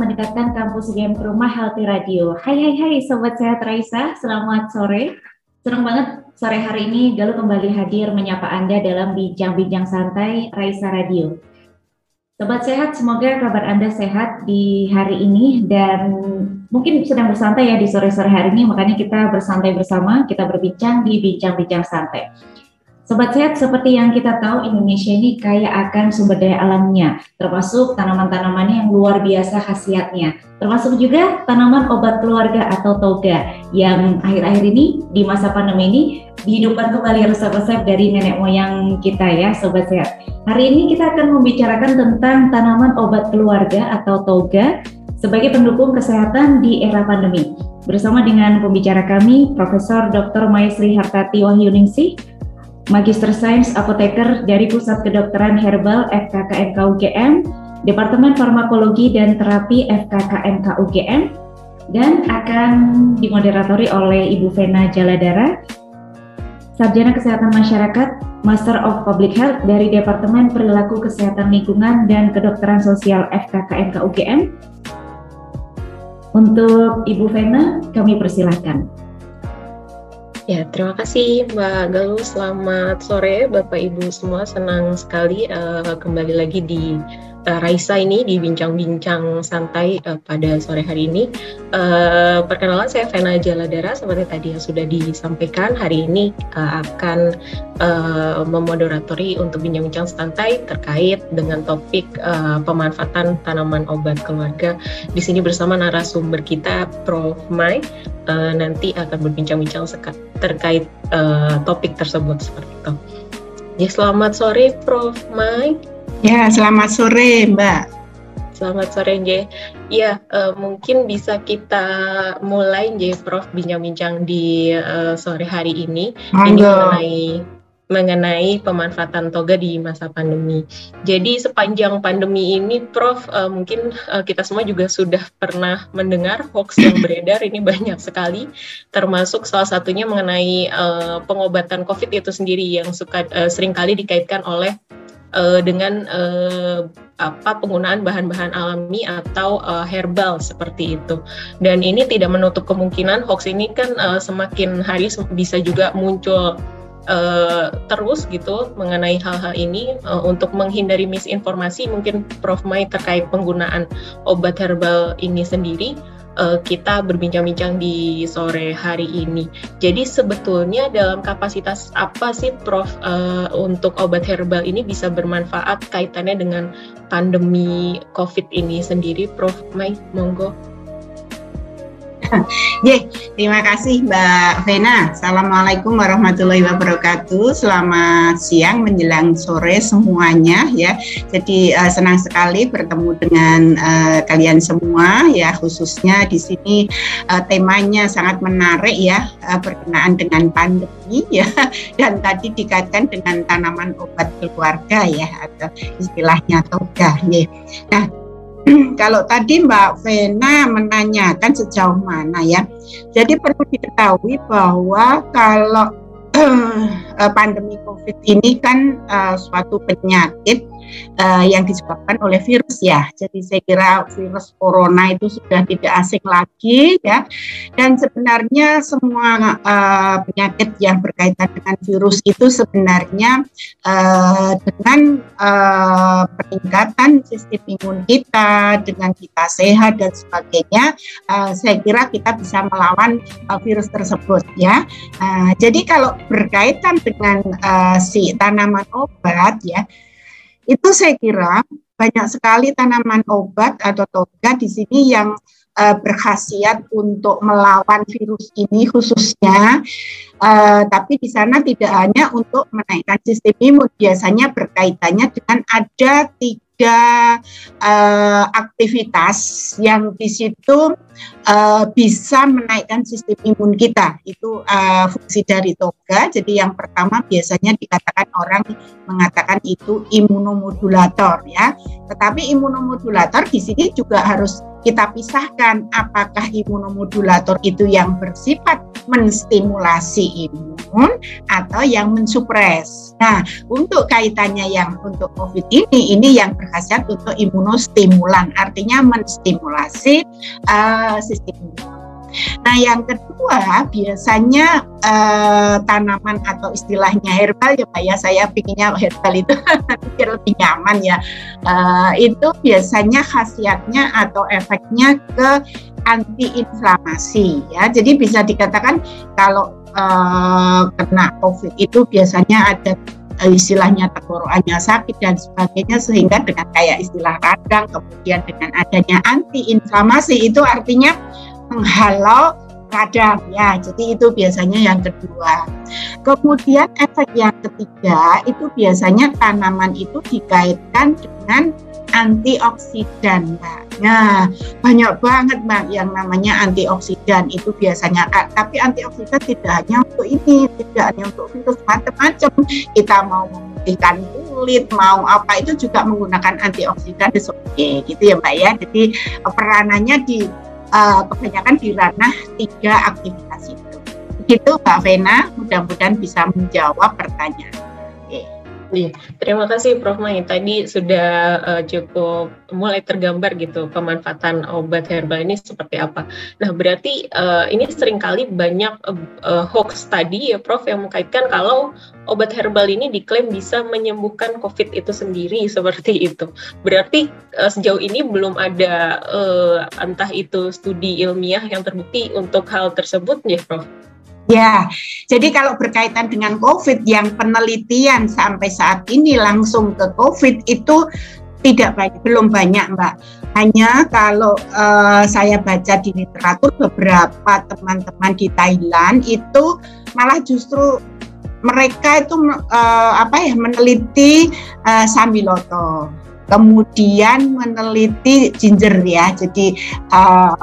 Mendekatkan kampus game ke rumah Healthy Radio. Hai hai hai Sobat Sehat Raisa, selamat sore. Senang banget sore hari ini Galuh kembali hadir menyapa Anda dalam bincang-bincang santai Raisa Radio. Sobat Sehat, semoga kabar Anda sehat di hari ini dan mungkin sedang bersantai ya di sore-sore hari ini, makanya kita bersantai bersama, kita berbincang di bincang-bincang santai. Sobat Sehat, seperti yang kita tahu, Indonesia ini kaya akan sumber daya alamnya, termasuk tanaman-tanaman yang luar biasa khasiatnya, termasuk juga tanaman obat keluarga atau toga, yang akhir-akhir ini di masa pandemi ini dihidupkan kembali resep-resep dari nenek moyang kita ya, Sobat Sehat. Hari ini kita akan membicarakan tentang tanaman obat keluarga atau toga sebagai pendukung kesehatan di era pandemi. Bersama dengan pembicara kami, Profesor Dr. Maisri Hartati Wahyuningsih, Magister Sains Apoteker dari Pusat Kedokteran Herbal FKKMK UGM, Departemen Farmakologi dan Terapi FKKMK UGM, dan akan dimoderatori oleh Ibu Vena Jaladara, Sarjana Kesehatan Masyarakat, Master of Public Health dari Departemen Perilaku Kesehatan Lingkungan dan Kedokteran Sosial FKKMK UGM. Untuk Ibu Vena, kami persilahkan. Ya, terima kasih Mbak Galuh. Selamat sore Bapak Ibu semua. Senang sekali uh, kembali lagi di uh, Raisa ini di bincang-bincang santai uh, pada sore hari ini. Uh, perkenalan saya Vena Jaladara seperti tadi yang sudah disampaikan hari ini uh, akan uh, memoderatori untuk bincang-bincang santai terkait dengan topik uh, pemanfaatan tanaman obat keluarga. Di sini bersama narasumber kita Prof. Mai uh, nanti akan berbincang-bincang terkait uh, topik tersebut seperti itu. Ya, selamat sore Prof. Mai. Ya, selamat sore Mbak. Selamat sore J. Ya, uh, mungkin bisa kita mulai J, Prof. bincang-bincang di uh, sore hari ini. Mangga. Ini mengenai mengenai pemanfaatan toga di masa pandemi. Jadi sepanjang pandemi ini, Prof, uh, mungkin uh, kita semua juga sudah pernah mendengar hoax yang beredar ini banyak sekali, termasuk salah satunya mengenai uh, pengobatan COVID itu sendiri yang suka uh, sering kali dikaitkan oleh uh, dengan uh, apa penggunaan bahan-bahan alami atau uh, herbal seperti itu. Dan ini tidak menutup kemungkinan hoax ini kan uh, semakin hari bisa juga muncul uh, terus gitu mengenai hal-hal ini uh, untuk menghindari misinformasi mungkin Prof Mai terkait penggunaan obat herbal ini sendiri uh, kita berbincang-bincang di sore hari ini. Jadi sebetulnya dalam kapasitas apa sih Prof uh, untuk obat herbal ini bisa bermanfaat kaitannya dengan pandemi COVID ini sendiri Prof Mai monggo. Ye, terima kasih Mbak Vena. Assalamualaikum warahmatullahi wabarakatuh. Selamat siang menjelang sore semuanya ya. Jadi uh, senang sekali bertemu dengan uh, kalian semua ya khususnya di sini uh, temanya sangat menarik ya uh, berkenaan dengan pandemi ya dan tadi dikaitkan dengan tanaman obat keluarga ya atau istilahnya toga ya. Nah, kalau tadi Mbak Vena menanyakan sejauh mana ya, jadi perlu diketahui bahwa kalau pandemi COVID ini kan uh, suatu penyakit uh, yang disebabkan oleh virus ya. Jadi saya kira virus corona itu sudah tidak asing lagi ya. Dan sebenarnya semua uh, penyakit yang berkaitan dengan virus itu sebenarnya uh, dengan uh, peningkatan sistem imun kita, dengan kita sehat dan sebagainya, uh, saya kira kita bisa melawan uh, virus tersebut ya. Uh, jadi kalau berkaitan dengan uh, si tanaman obat ya itu saya kira banyak sekali tanaman obat atau toga di sini yang uh, berkhasiat untuk melawan virus ini khususnya, uh, tapi di sana tidak hanya untuk menaikkan sistem imun, biasanya berkaitannya dengan ada tiga ada uh, aktivitas yang di situ uh, bisa menaikkan sistem imun kita. Itu uh, fungsi dari toga. Jadi yang pertama biasanya dikatakan orang mengatakan itu imunomodulator ya. Tetapi imunomodulator di sini juga harus kita pisahkan apakah imunomodulator itu yang bersifat menstimulasi imun atau yang mensupres. Nah, untuk kaitannya yang untuk COVID ini, ini yang berkhasiat untuk imunostimulan, artinya menstimulasi uh, sistem imun. Nah, yang kedua biasanya uh, tanaman atau istilahnya herbal ya Pak ya, saya pikirnya herbal itu lebih nyaman ya. Uh, itu biasanya khasiatnya atau efeknya ke antiinflamasi ya. Jadi bisa dikatakan kalau uh, kena COVID itu biasanya ada istilahnya tenggorokannya sakit dan sebagainya sehingga dengan kayak istilah radang kemudian dengan adanya antiinflamasi itu artinya menghalau radang ya. Jadi itu biasanya yang kedua. Kemudian efek yang ketiga itu biasanya tanaman itu dikaitkan dengan antioksidan, Mbak. Nah, banyak banget Mbak yang namanya antioksidan itu biasanya tapi antioksidan tidak hanya untuk ini, tidak hanya untuk virus macam-macam. Kita mau memutihkan kulit, mau apa itu juga menggunakan antioksidan oke gitu ya Mbak ya. Jadi peranannya di uh, kebanyakan di ranah tiga aktivitas itu. Begitu Mbak Vena, mudah-mudahan bisa menjawab pertanyaan. Iya, terima kasih Prof Mai. Tadi sudah uh, cukup mulai tergambar gitu pemanfaatan obat herbal ini seperti apa. Nah, berarti uh, ini sering kali banyak uh, hoax tadi ya Prof yang mengkaitkan kalau obat herbal ini diklaim bisa menyembuhkan COVID itu sendiri seperti itu. Berarti uh, sejauh ini belum ada uh, entah itu studi ilmiah yang terbukti untuk hal tersebut ya Prof. Ya, jadi kalau berkaitan dengan COVID yang penelitian sampai saat ini langsung ke COVID itu tidak banyak, belum banyak Mbak. Hanya kalau uh, saya baca di literatur beberapa teman-teman di Thailand itu malah justru mereka itu uh, apa ya meneliti uh, sambiloto kemudian meneliti ginger ya jadi uh,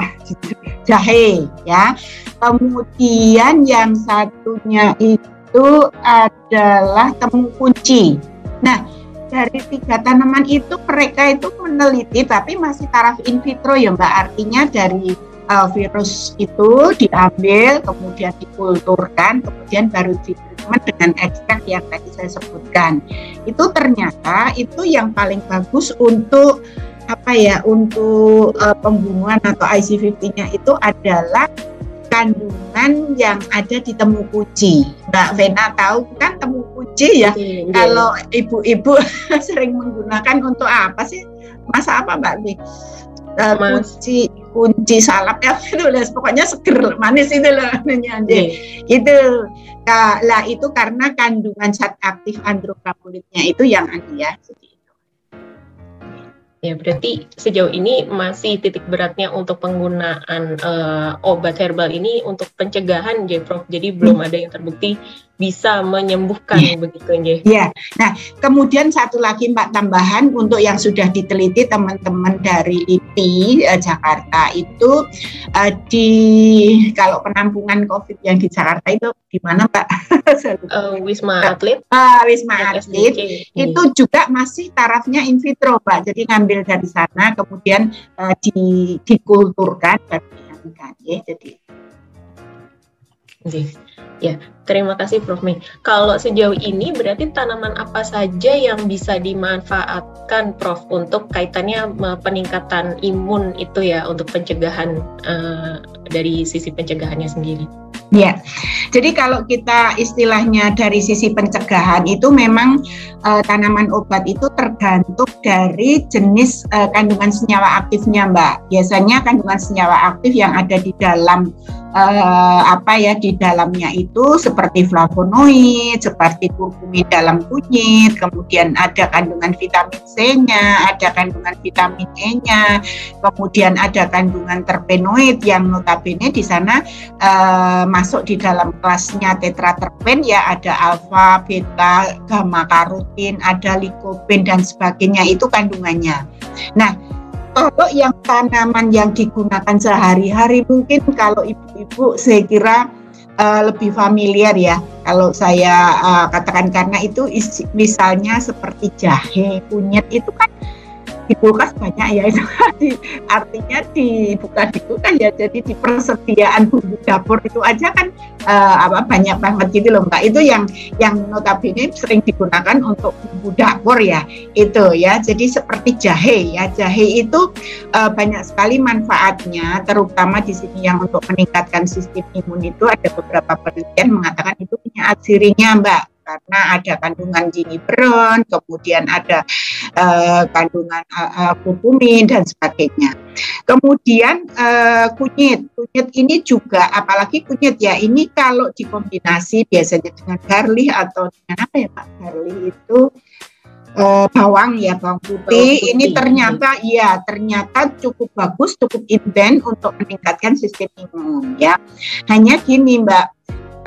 jahe ya. Kemudian yang satunya itu adalah temu kunci. Nah dari tiga tanaman itu mereka itu meneliti tapi masih taraf in vitro ya mbak. Artinya dari uh, virus itu diambil kemudian dikulturkan kemudian baru di treatment dengan ekstrak yang tadi saya sebutkan. Itu ternyata itu yang paling bagus untuk apa ya untuk uh, pembunuhan atau IC50-nya itu adalah kandungan yang ada di temu kuci. Mbak Vena tahu kan temu kuci ya. Hmm, Kalau ibu-ibu sering menggunakan untuk apa sih? Masa apa Mbak Nih? Uh, kunci kunci salap ya itu pokoknya seger manis itu loh namanya yeah. itu lah itu karena kandungan zat aktif androkarbolitnya itu yang anti ya Ya, berarti sejauh ini masih titik beratnya untuk penggunaan uh, obat herbal ini untuk pencegahan, J. Prof. Jadi belum hmm. ada yang terbukti bisa menyembuhkan yeah. begitu ya. Ya. Nah, kemudian satu lagi Mbak tambahan untuk yang sudah diteliti teman-teman dari LIPI eh, Jakarta itu eh, di kalau penampungan COVID yang di Jakarta itu di mana Mbak? uh, Wisma Atlet. Uh, Wisma Atlet itu juga masih tarafnya in vitro Mbak. Jadi ngambil dari sana kemudian uh, di dikulturkan dan ya. Jadi. Okay. Ya, terima kasih Prof. Mei. Kalau sejauh ini berarti tanaman apa saja yang bisa dimanfaatkan Prof untuk kaitannya peningkatan imun itu ya untuk pencegahan uh, dari sisi pencegahannya sendiri? Ya, jadi kalau kita istilahnya dari sisi pencegahan itu memang uh, tanaman obat itu tergantung dari jenis uh, kandungan senyawa aktifnya, Mbak. Biasanya kandungan senyawa aktif yang ada di dalam uh, apa ya di dalamnya itu seperti flavonoid, seperti kurkumin dalam kunyit, kemudian ada kandungan vitamin C-nya, ada kandungan vitamin E-nya, kemudian ada kandungan terpenoid yang notabene di sana uh, masuk di dalam kelasnya tetraterpen ya ada alfa, beta, gamma karotin, ada likopen dan sebagainya itu kandungannya. Nah, kalau yang tanaman yang digunakan sehari-hari mungkin kalau ibu-ibu saya kira uh, lebih familiar ya. Kalau saya uh, katakan karena itu misalnya seperti jahe, kunyit itu kan di kulkas banyak ya itu artinya dibuka dibuka ya jadi di persediaan bumbu dapur itu aja kan uh, apa banyak banget gitu loh mbak. Itu yang yang notabene sering digunakan untuk bumbu dapur ya itu ya. Jadi seperti jahe ya jahe itu uh, banyak sekali manfaatnya terutama di sini yang untuk meningkatkan sistem imun itu ada beberapa penelitian mengatakan itu punya asirinya mbak karena ada kandungan gingerbread, kemudian ada uh, kandungan uh, kurkumin dan sebagainya. Kemudian uh, kunyit, kunyit ini juga apalagi kunyit ya ini kalau dikombinasi biasanya dengan garlic atau dengan apa ya Pak? Garlic itu uh, bawang ya bawang putih. putih ini ternyata ya ternyata cukup bagus cukup intens untuk meningkatkan sistem imun ya hanya gini mbak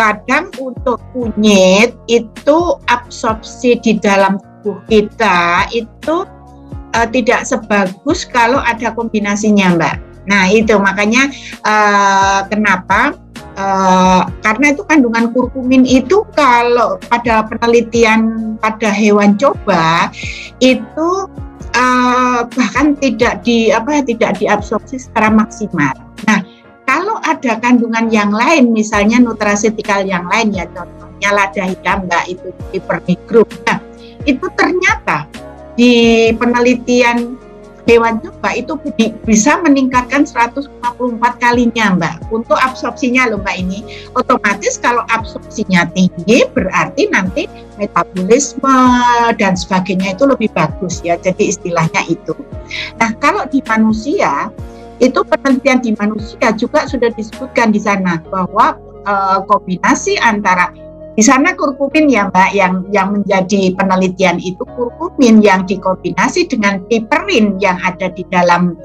kadang untuk kunyit itu absorpsi di dalam tubuh kita itu uh, tidak sebagus kalau ada kombinasinya, Mbak. Nah, itu makanya uh, kenapa Uh, karena itu kandungan kurkumin itu kalau pada penelitian pada hewan coba itu uh, bahkan tidak di apa tidak diabsorpsi secara maksimal. Nah, kalau ada kandungan yang lain, misalnya nutrasetikal yang lain ya, contohnya lada hitam mbak itu di permikro. Nah, itu ternyata di penelitian hewan coba itu bisa meningkatkan 154 kalinya mbak. Untuk absorpsinya loh mbak ini. Otomatis kalau absorpsinya tinggi berarti nanti metabolisme dan sebagainya itu lebih bagus ya. Jadi istilahnya itu. Nah kalau di manusia itu penelitian di manusia juga sudah disebutkan di sana bahwa e, kombinasi antara di sana kurkumin ya Mbak yang yang menjadi penelitian itu kurkumin yang dikombinasi dengan piperin yang ada di dalam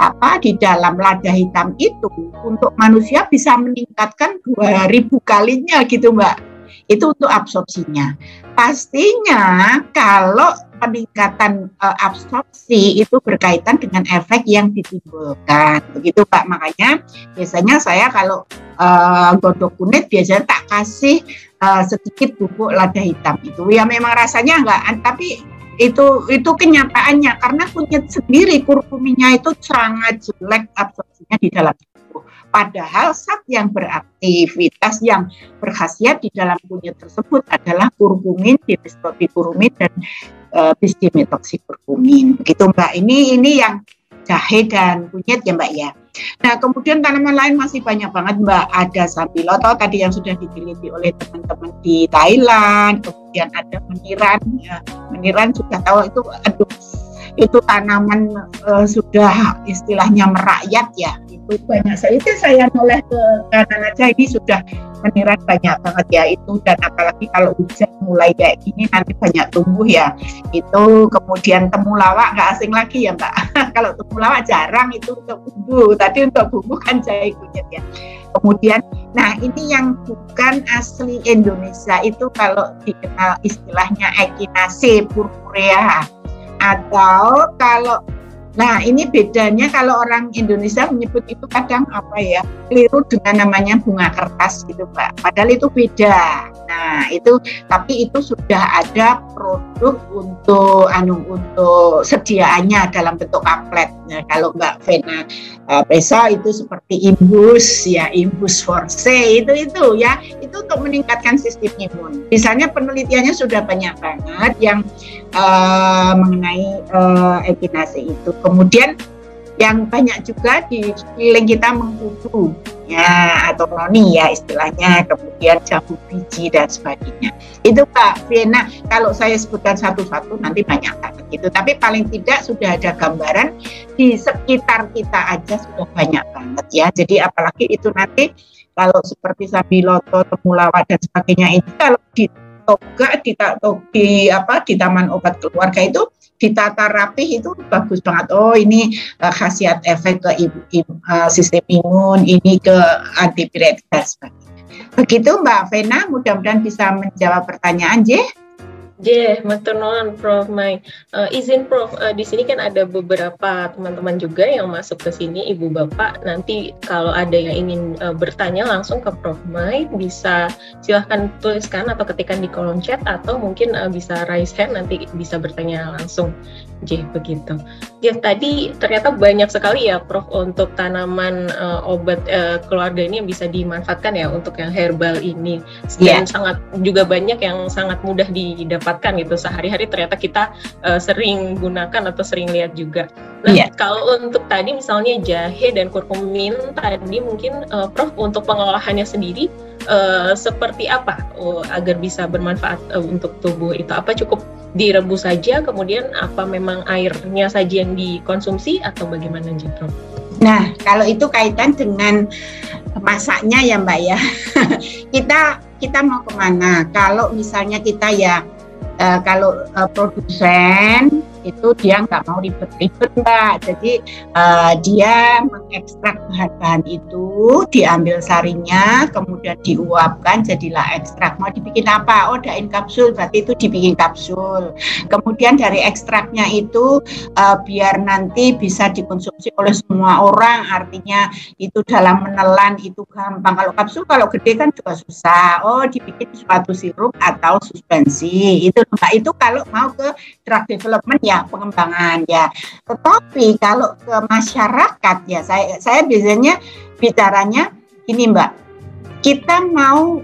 apa di dalam lada hitam itu untuk manusia bisa meningkatkan 2000 kalinya gitu Mbak itu untuk absorpsinya. Pastinya kalau peningkatan uh, absorpsi itu berkaitan dengan efek yang ditimbulkan. Begitu Pak, makanya biasanya saya kalau uh, godok kunyit biasanya tak kasih uh, sedikit bubuk lada hitam itu. Ya memang rasanya enggak, tapi itu itu kenyataannya karena kunyit sendiri kurkuminnya itu sangat jelek absorpsinya di dalam Padahal zat yang beraktivitas yang berkhasiat di dalam kunyit tersebut adalah kurkumin, dimetoksikkurkumin dan e, bisdimetoksikurkumin. Begitu Mbak. Ini ini yang jahe dan kunyit ya Mbak ya. Nah, kemudian tanaman lain masih banyak banget Mbak. Ada sambiloto tadi yang sudah diteliti oleh teman-teman di Thailand, kemudian ada meniran ya. Meniran sudah tahu itu aduh itu tanaman uh, sudah istilahnya merakyat ya itu banyak saya itu saya noleh ke kanan aja ini sudah meniran banyak banget ya itu. Dan apalagi kalau hujan mulai kayak gini nanti banyak tumbuh ya. Itu kemudian temulawak nggak asing lagi ya mbak. Kalau temulawak jarang itu untuk bumbu. Tadi untuk bumbu kan jahe kunyit ya. Kemudian nah ini yang bukan asli Indonesia. Itu kalau dikenal istilahnya Echinacea purpurea. Atau kalau Nah, ini bedanya kalau orang Indonesia menyebut itu kadang apa ya, keliru dengan namanya bunga kertas gitu, Pak. Padahal itu beda. Nah, itu tapi itu sudah ada produk untuk anu untuk sediaannya dalam bentuk kaplet. Nah, kalau Mbak Vena uh, itu seperti imbus ya, imbus force itu itu ya, itu untuk meningkatkan sistem imun. Misalnya penelitiannya sudah banyak banget yang uh, mengenai uh, echinacea itu. Kemudian yang banyak juga di sekeliling kita mengkudu ya atau noni ya istilahnya kemudian jambu biji dan sebagainya. Itu Pak Vena kalau saya sebutkan satu-satu nanti banyak banget gitu. Tapi paling tidak sudah ada gambaran di sekitar kita aja sudah banyak banget ya. Jadi apalagi itu nanti kalau seperti sabiloto temulawak dan sebagainya itu kalau di toga di, di apa di taman obat keluarga itu ditata rapih itu bagus banget. Oh ini uh, khasiat efek ke ibu, ibu, uh, sistem imun, ini ke antipiretik dan sebagainya. Begitu Mbak Vena, mudah-mudahan bisa menjawab pertanyaan J. Yeah, matur nuwun Prof. Mai. Uh, izin Prof, uh, di sini kan ada beberapa teman-teman juga yang masuk ke sini, Ibu Bapak. Nanti kalau ada yang ingin uh, bertanya langsung ke Prof. Mai, bisa silahkan tuliskan atau ketikkan di kolom chat atau mungkin uh, bisa raise hand nanti bisa bertanya langsung. J begitu. Ya tadi ternyata banyak sekali ya Prof untuk tanaman uh, obat uh, keluarga ini yang bisa dimanfaatkan ya untuk yang herbal ini. Dan yeah. sangat juga banyak yang sangat mudah didapatkan gitu sehari-hari ternyata kita uh, sering gunakan atau sering lihat juga. Nah, yeah. kalau untuk tadi misalnya jahe dan kurkumin tadi mungkin uh, Prof untuk pengolahannya sendiri uh, seperti apa uh, agar bisa bermanfaat uh, untuk tubuh itu? Apa cukup direbus saja, kemudian apa memang airnya saja yang dikonsumsi atau bagaimana Jepro? Nah, kalau itu kaitan dengan masaknya ya Mbak ya. kita kita mau ke mana? Kalau misalnya kita ya uh, kalau uh, produsen itu dia nggak mau ribet-ribet mbak. Jadi uh, dia mengekstrak bahan-bahan itu diambil sarinya kemudian diuapkan jadilah ekstrak. Mau dibikin apa? Oh dain kapsul berarti itu dibikin kapsul. Kemudian dari ekstraknya itu uh, biar nanti bisa dikonsumsi oleh semua orang. Artinya itu dalam menelan itu gampang. Kalau kapsul kalau gede kan juga susah. Oh dibikin suatu sirup atau suspensi. Itu mbak. Itu kalau mau ke drug development ya ya pengembangan ya. Tetapi kalau ke masyarakat ya saya saya biasanya bicaranya ini Mbak. Kita mau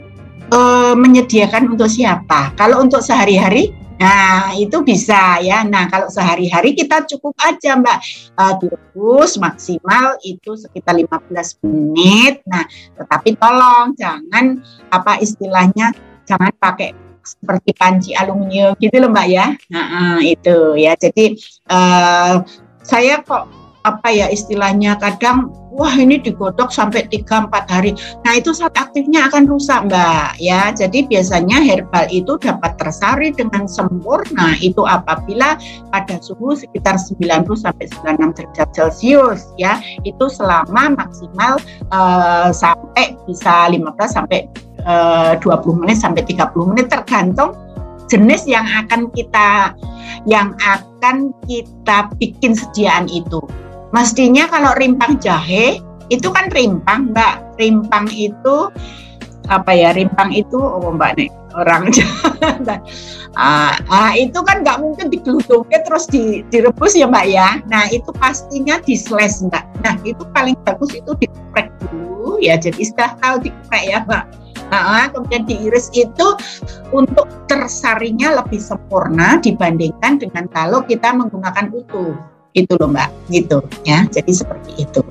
e, menyediakan untuk siapa? Kalau untuk sehari-hari Nah, itu bisa ya. Nah, kalau sehari-hari kita cukup aja, Mbak. Uh, direbus maksimal itu sekitar 15 menit. Nah, tetapi tolong jangan apa istilahnya jangan pakai seperti panci aluminium gitu loh mbak ya. Nah, itu ya. Jadi uh, saya kok apa ya istilahnya kadang wah ini digodok sampai 3-4 hari. Nah itu saat aktifnya akan rusak mbak ya. Jadi biasanya herbal itu dapat tersari dengan sempurna. Itu apabila pada suhu sekitar 90 sampai 96 derajat celcius ya. Itu selama maksimal uh, sampai bisa 15 sampai 20 eh, menit sampai 30 menit tergantung jenis yang akan kita yang akan kita bikin sediaan itu. Mestinya kalau rimpang jahe itu kan rimpang, Mbak. Rimpang itu apa ya? Rimpang itu oh Mbak nih orang ah, ah, itu kan nggak mungkin digeludungnya terus di, direbus ya Mbak ya. Nah itu pastinya di slash Mbak. Nah itu paling bagus itu dikrek dulu ya. Jadi sudah tahu dikrek ya Mbak Nah, kemudian diiris itu untuk tersarinya lebih sempurna dibandingkan dengan kalau kita menggunakan utuh. Itu loh Mbak, gitu ya. Jadi seperti itu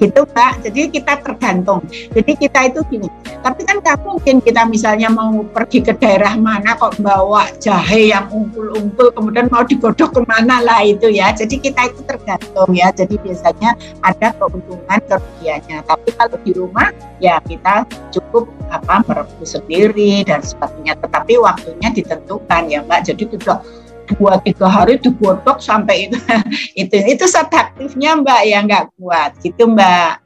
gitu Mbak. Jadi kita tergantung. Jadi kita itu gini. Tapi kan nggak mungkin kita misalnya mau pergi ke daerah mana kok bawa jahe yang umpul-umpul kemudian mau digodok ke mana lah itu ya. Jadi kita itu tergantung ya. Jadi biasanya ada keuntungan kerugiannya. Tapi kalau di rumah ya kita cukup apa merebus sendiri dan sebagainya. Tetapi waktunya ditentukan ya Mbak. Jadi tidak dua tiga hari digodok sampai itu. Itu itu sedaktifnya mbak. Ya nggak kuat. Gitu mbak.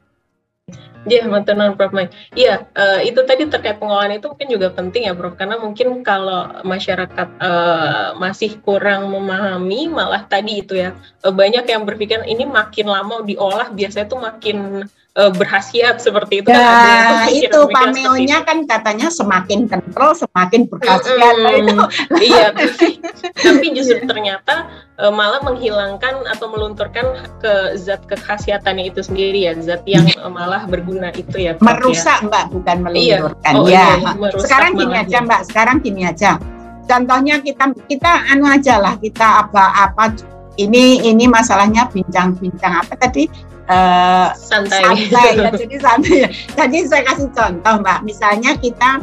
Iya, yeah, mantenan Prof. Iya, uh, itu tadi terkait pengolahan itu mungkin juga penting ya, Prof. Karena mungkin kalau masyarakat uh, masih kurang memahami, malah tadi itu ya, uh, banyak yang berpikir ini makin lama diolah, biasanya tuh makin uh, berhasiat seperti itu. Nah, kan itu pameonya kan katanya semakin kental semakin berhasiat. Mm -hmm. iya, tapi, tapi justru ternyata uh, malah menghilangkan atau melunturkan ke zat kekhasiatannya itu sendiri ya, zat yang uh, malah berguna itu ya. Merusak ya. Mbak, bukan iya. melunturkan. Iya. Oh, ya. Iya, sekarang gini aja ya. Mbak, sekarang gini aja. Contohnya kita kita anu aja lah kita apa apa ini ini masalahnya bincang-bincang apa tadi uh, santai. santai ya, jadi santai. Ya. Jadi saya kasih contoh Mbak, misalnya kita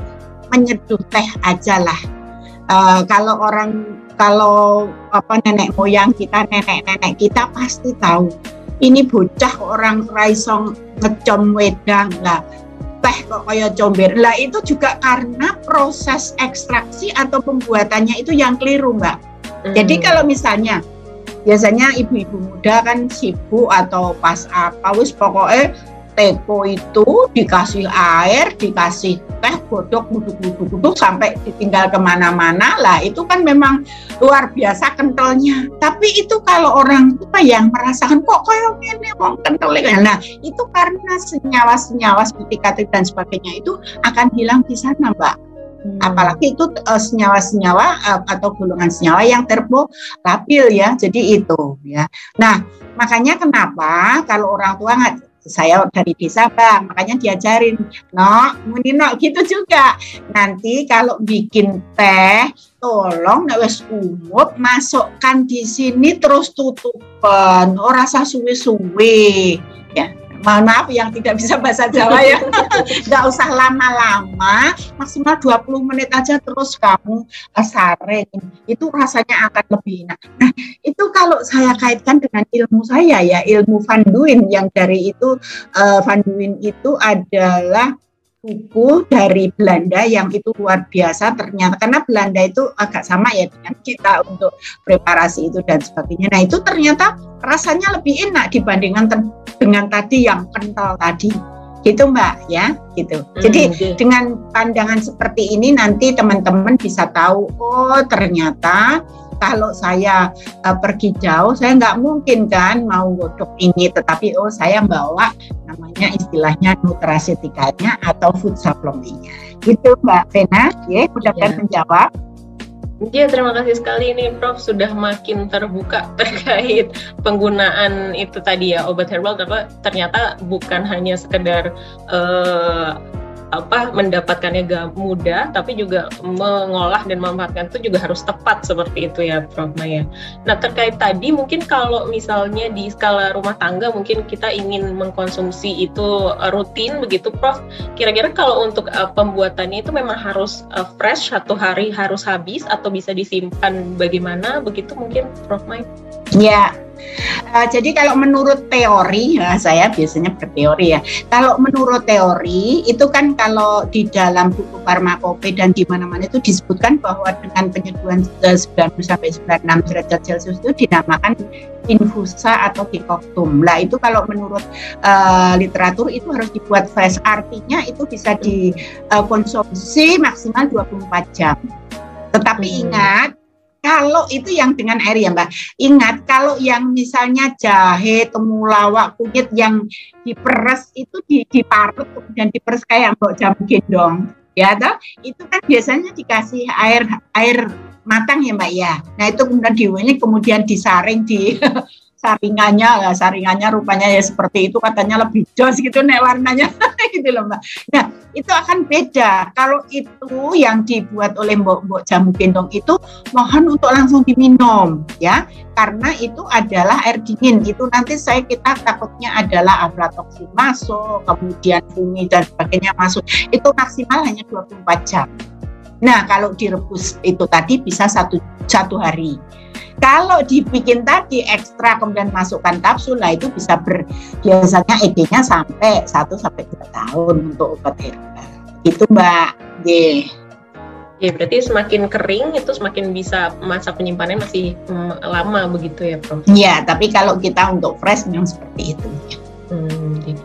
menyeduh teh aja lah. Uh, kalau orang kalau apa nenek moyang kita, nenek-nenek kita pasti tahu. Ini bocah orang raisong ngecom wedang lah teh kok kayak comber. Lah itu juga karena proses ekstraksi atau pembuatannya itu yang keliru, Mbak. Hmm. Jadi kalau misalnya biasanya ibu-ibu muda kan sibuk atau pas apa wis pokoknya teko itu dikasih air, dikasih teh, godok, duduk-duduk-duduk sampai ditinggal ke mana-mana lah itu kan memang luar biasa kentalnya. Tapi itu kalau orang tua yang merasakan kok kayak ini mau kental nah itu karena senyawa-senyawa seperti katrik dan sebagainya itu akan hilang di sana mbak Hmm. Apalagi itu uh, senyawa-senyawa uh, atau golongan senyawa yang termolabil ya. Jadi itu ya. Nah, makanya kenapa kalau orang tua nggak saya dari desa bang makanya diajarin no muni no gitu juga nanti kalau bikin teh tolong nek wis masukkan di sini terus tutupan ora rasa suwe-suwe ya mohon maaf yang tidak bisa bahasa Jawa ya. Nggak usah lama-lama maksimal 20 menit aja terus kamu saring. Itu rasanya akan lebih enak. Nah itu kalau saya kaitkan dengan ilmu saya ya ilmu Van Duin yang dari itu uh, Van Duin itu adalah buku dari Belanda yang itu luar biasa. Ternyata karena Belanda itu agak sama ya dengan kita untuk preparasi itu dan sebagainya. Nah itu ternyata rasanya lebih enak dibandingkan dengan tadi yang kental tadi gitu mbak ya gitu hmm, jadi okay. dengan pandangan seperti ini nanti teman-teman bisa tahu oh ternyata kalau saya uh, pergi jauh, saya nggak mungkin kan mau godok ini, tetapi oh saya bawa namanya istilahnya nutrasetikanya atau food supplementnya. Gitu Mbak Vena, ya mudah-mudahan yeah. menjawab. Ya, terima kasih sekali ini Prof. Sudah makin terbuka terkait penggunaan itu tadi ya obat herbal. Tapi ternyata bukan hanya sekedar uh, apa mendapatkannya gak mudah tapi juga mengolah dan memanfaatkan itu juga harus tepat seperti itu ya Prof Maya. Nah terkait tadi mungkin kalau misalnya di skala rumah tangga mungkin kita ingin mengkonsumsi itu rutin begitu Prof. Kira-kira kalau untuk uh, pembuatannya itu memang harus uh, fresh satu hari harus habis atau bisa disimpan bagaimana begitu mungkin Prof Maya? Ya, Uh, jadi kalau menurut teori, ya, saya biasanya berteori ya. Kalau menurut teori itu kan kalau di dalam buku farmakope dan di mana-mana itu disebutkan bahwa dengan penyeduhan uh, 90 sampai 96 derajat Celcius itu dinamakan infusa atau dikoktum. Lah itu kalau menurut uh, literatur itu harus dibuat fresh. Artinya itu bisa dikonsumsi uh, maksimal 24 jam. Tetapi hmm. ingat kalau itu yang dengan air ya Mbak. Ingat kalau yang misalnya jahe, temulawak, kunyit yang diperes itu diparut kemudian diperes kayak mbok jamu gendong. Ya toh? Itu kan biasanya dikasih air air matang ya Mbak ya. Nah itu kemudian diwini kemudian disaring di saringannya lah saringannya rupanya ya seperti itu katanya lebih jos gitu nek warnanya gitu loh mbak. Nah itu akan beda. Kalau itu yang dibuat oleh mbok-mbok jamu gendong itu mohon untuk langsung diminum ya. Karena itu adalah air dingin. Itu nanti saya kita takutnya adalah aflatoksin masuk kemudian fungi dan sebagainya masuk. Itu maksimal hanya 24 jam. Nah kalau direbus itu tadi bisa satu satu hari kalau dibikin tadi ekstra kemudian masukkan kapsul, lah itu bisa ber, biasanya ED-nya sampai 1 sampai 2 tahun untuk obat herbal. Itu Mbak. Yeah. Ya, berarti semakin kering itu semakin bisa masa penyimpanannya masih mm, lama begitu ya, Prof? Iya, tapi kalau kita untuk fresh memang seperti itu. Hmm, okay.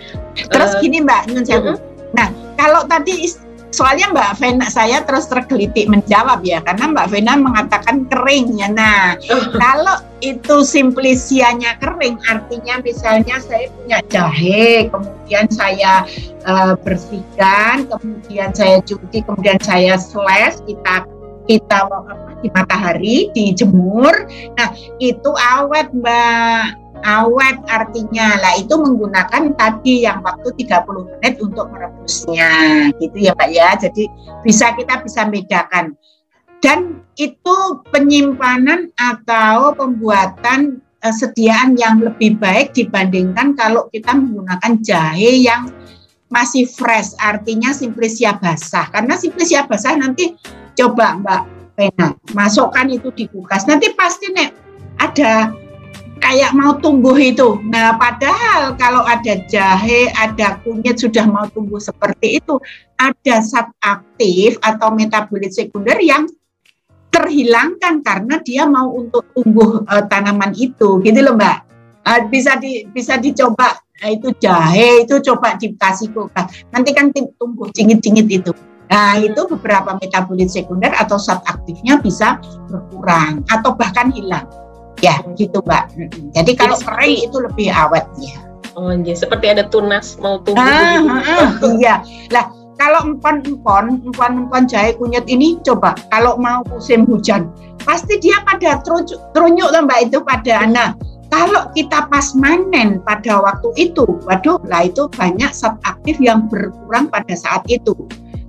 Terus uh, gini Mbak, uh -huh. Nah, kalau tadi soalnya Mbak Vena saya terus tergelitik menjawab ya karena Mbak Vena mengatakan kering ya. Nah, kalau itu simplisianya kering artinya misalnya saya punya jahe, kemudian saya uh, bersihkan, kemudian saya cuci, kemudian saya slash kita kita apa, di matahari dijemur. Nah, itu awet Mbak awet artinya. Lah itu menggunakan tadi yang waktu 30 menit untuk merebusnya. Gitu ya Pak ya. Jadi bisa kita bisa bedakan. Dan itu penyimpanan atau pembuatan uh, sediaan yang lebih baik dibandingkan kalau kita menggunakan jahe yang masih fresh. Artinya simplisia basah. Karena simplisia basah nanti coba Mbak Pena masukkan itu di kulkas. Nanti pasti nek ada kayak mau tumbuh itu. Nah, padahal kalau ada jahe, ada kunyit sudah mau tumbuh seperti itu, ada zat aktif atau metabolit sekunder yang terhilangkan karena dia mau untuk tumbuh uh, tanaman itu, gitu loh Mbak. Uh, bisa di bisa dicoba nah, itu jahe itu coba dikasih kulkas. Nanti kan tumbuh cingit-cingit itu. Nah, itu beberapa metabolit sekunder atau zat aktifnya bisa berkurang atau bahkan hilang. Ya, gitu Mbak. Jadi kalau Jadi, kering itu lebih awet ya. Oh, iya. Seperti ada tunas mau tumbuh. Ah, ah, iya. Lah, kalau empon-empon, empon-empon jahe kunyit ini coba kalau mau musim hujan, pasti dia pada terunyuk, terunyuk mbak itu pada anak. Kalau kita pas manen pada waktu itu, waduh, lah itu banyak zat aktif yang berkurang pada saat itu.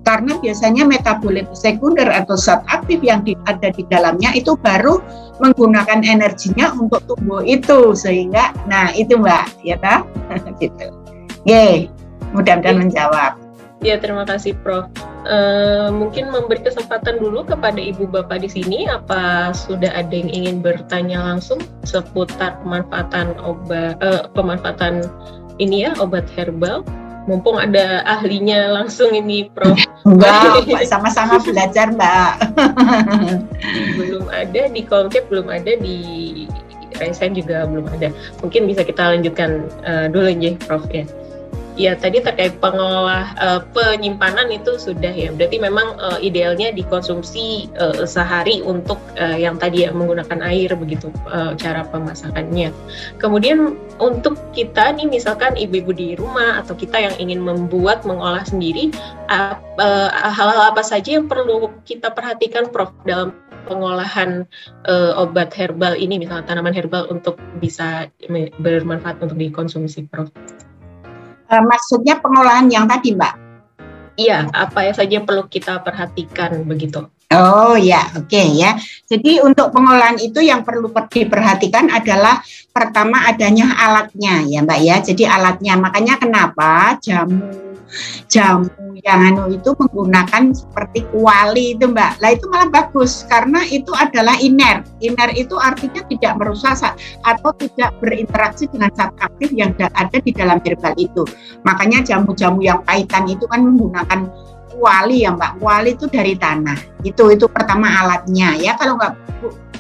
Karena biasanya metabolit sekunder atau zat aktif yang di, ada di dalamnya itu baru menggunakan energinya untuk tumbuh itu sehingga, nah itu mbak, ya kan? gitu. Oke, mudah-mudahan menjawab. Ya, terima kasih Prof. Uh, mungkin memberi kesempatan dulu kepada Ibu Bapak di sini, apa sudah ada yang ingin bertanya langsung seputar pemanfaatan obat, uh, pemanfaatan ini ya obat herbal? Mumpung ada ahlinya langsung ini, Prof. Enggak, sama-sama belajar, Mbak. belum ada di Kongkep, belum ada di Resen juga belum ada. Mungkin bisa kita lanjutkan uh, dulu ya, Prof ya. Ya tadi terkait pengolah uh, penyimpanan itu sudah ya. Berarti memang uh, idealnya dikonsumsi uh, sehari untuk uh, yang tadi ya menggunakan air begitu uh, cara pemasakannya. Kemudian untuk kita nih misalkan ibu-ibu di rumah atau kita yang ingin membuat mengolah sendiri hal-hal apa saja yang perlu kita perhatikan Prof dalam pengolahan uh, obat herbal ini misalnya tanaman herbal untuk bisa bermanfaat untuk dikonsumsi Prof. Eh, maksudnya pengolahan yang tadi, Mbak? Iya, apa yang saja perlu kita perhatikan begitu? Oh ya, oke okay, ya. Jadi untuk pengolahan itu yang perlu diperhatikan adalah pertama adanya alatnya ya Mbak ya. Jadi alatnya, makanya kenapa jamu jamu yang anu itu menggunakan seperti kuali itu mbak. Lah itu malah bagus karena itu adalah iner iner itu artinya tidak merusak atau tidak berinteraksi dengan zat aktif yang ada di dalam herbal itu. Makanya jamu-jamu yang pahitan itu kan menggunakan kuali ya mbak. Kuali itu dari tanah. Itu itu pertama alatnya. Ya kalau nggak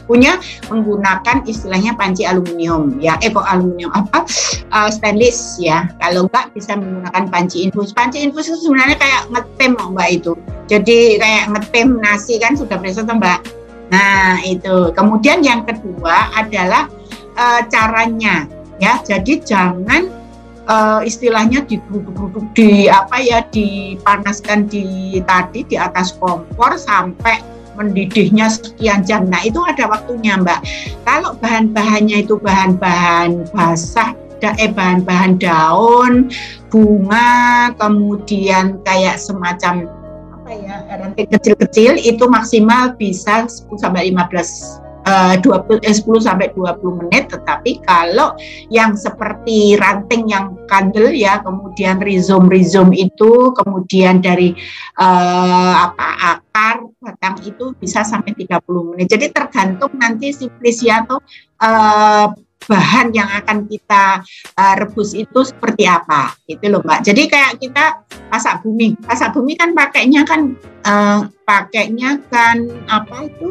punya menggunakan istilahnya panci aluminium ya. Eh kok aluminium apa? Uh, stainless ya. Kalau enggak bisa menggunakan panci infus. Panci infus itu sebenarnya kayak ngetem mbak itu. Jadi kayak ngetem nasi kan sudah biasa mbak? Nah itu. Kemudian yang kedua adalah uh, caranya ya. Jadi jangan uh, istilahnya digeruduk-geruduk di apa ya dipanaskan di tadi di atas kompor sampai mendidihnya sekian jam. Nah, itu ada waktunya, Mbak. Kalau bahan-bahannya itu bahan-bahan basah eh bahan-bahan daun, bunga, kemudian kayak semacam apa ya, ranting kecil-kecil itu maksimal bisa 10 sampai 15 uh, 20 eh, 10 sampai 20 menit tetapi kalau yang seperti ranting yang kandel ya kemudian rizom-rizom itu kemudian dari uh, apa akar batang itu bisa sampai 30 menit. Jadi tergantung nanti si ya atau uh, bahan yang akan kita uh, rebus itu seperti apa itu loh mbak. Jadi kayak kita masak bumi. Masak bumi kan pakainya kan uh, pakainya kan apa itu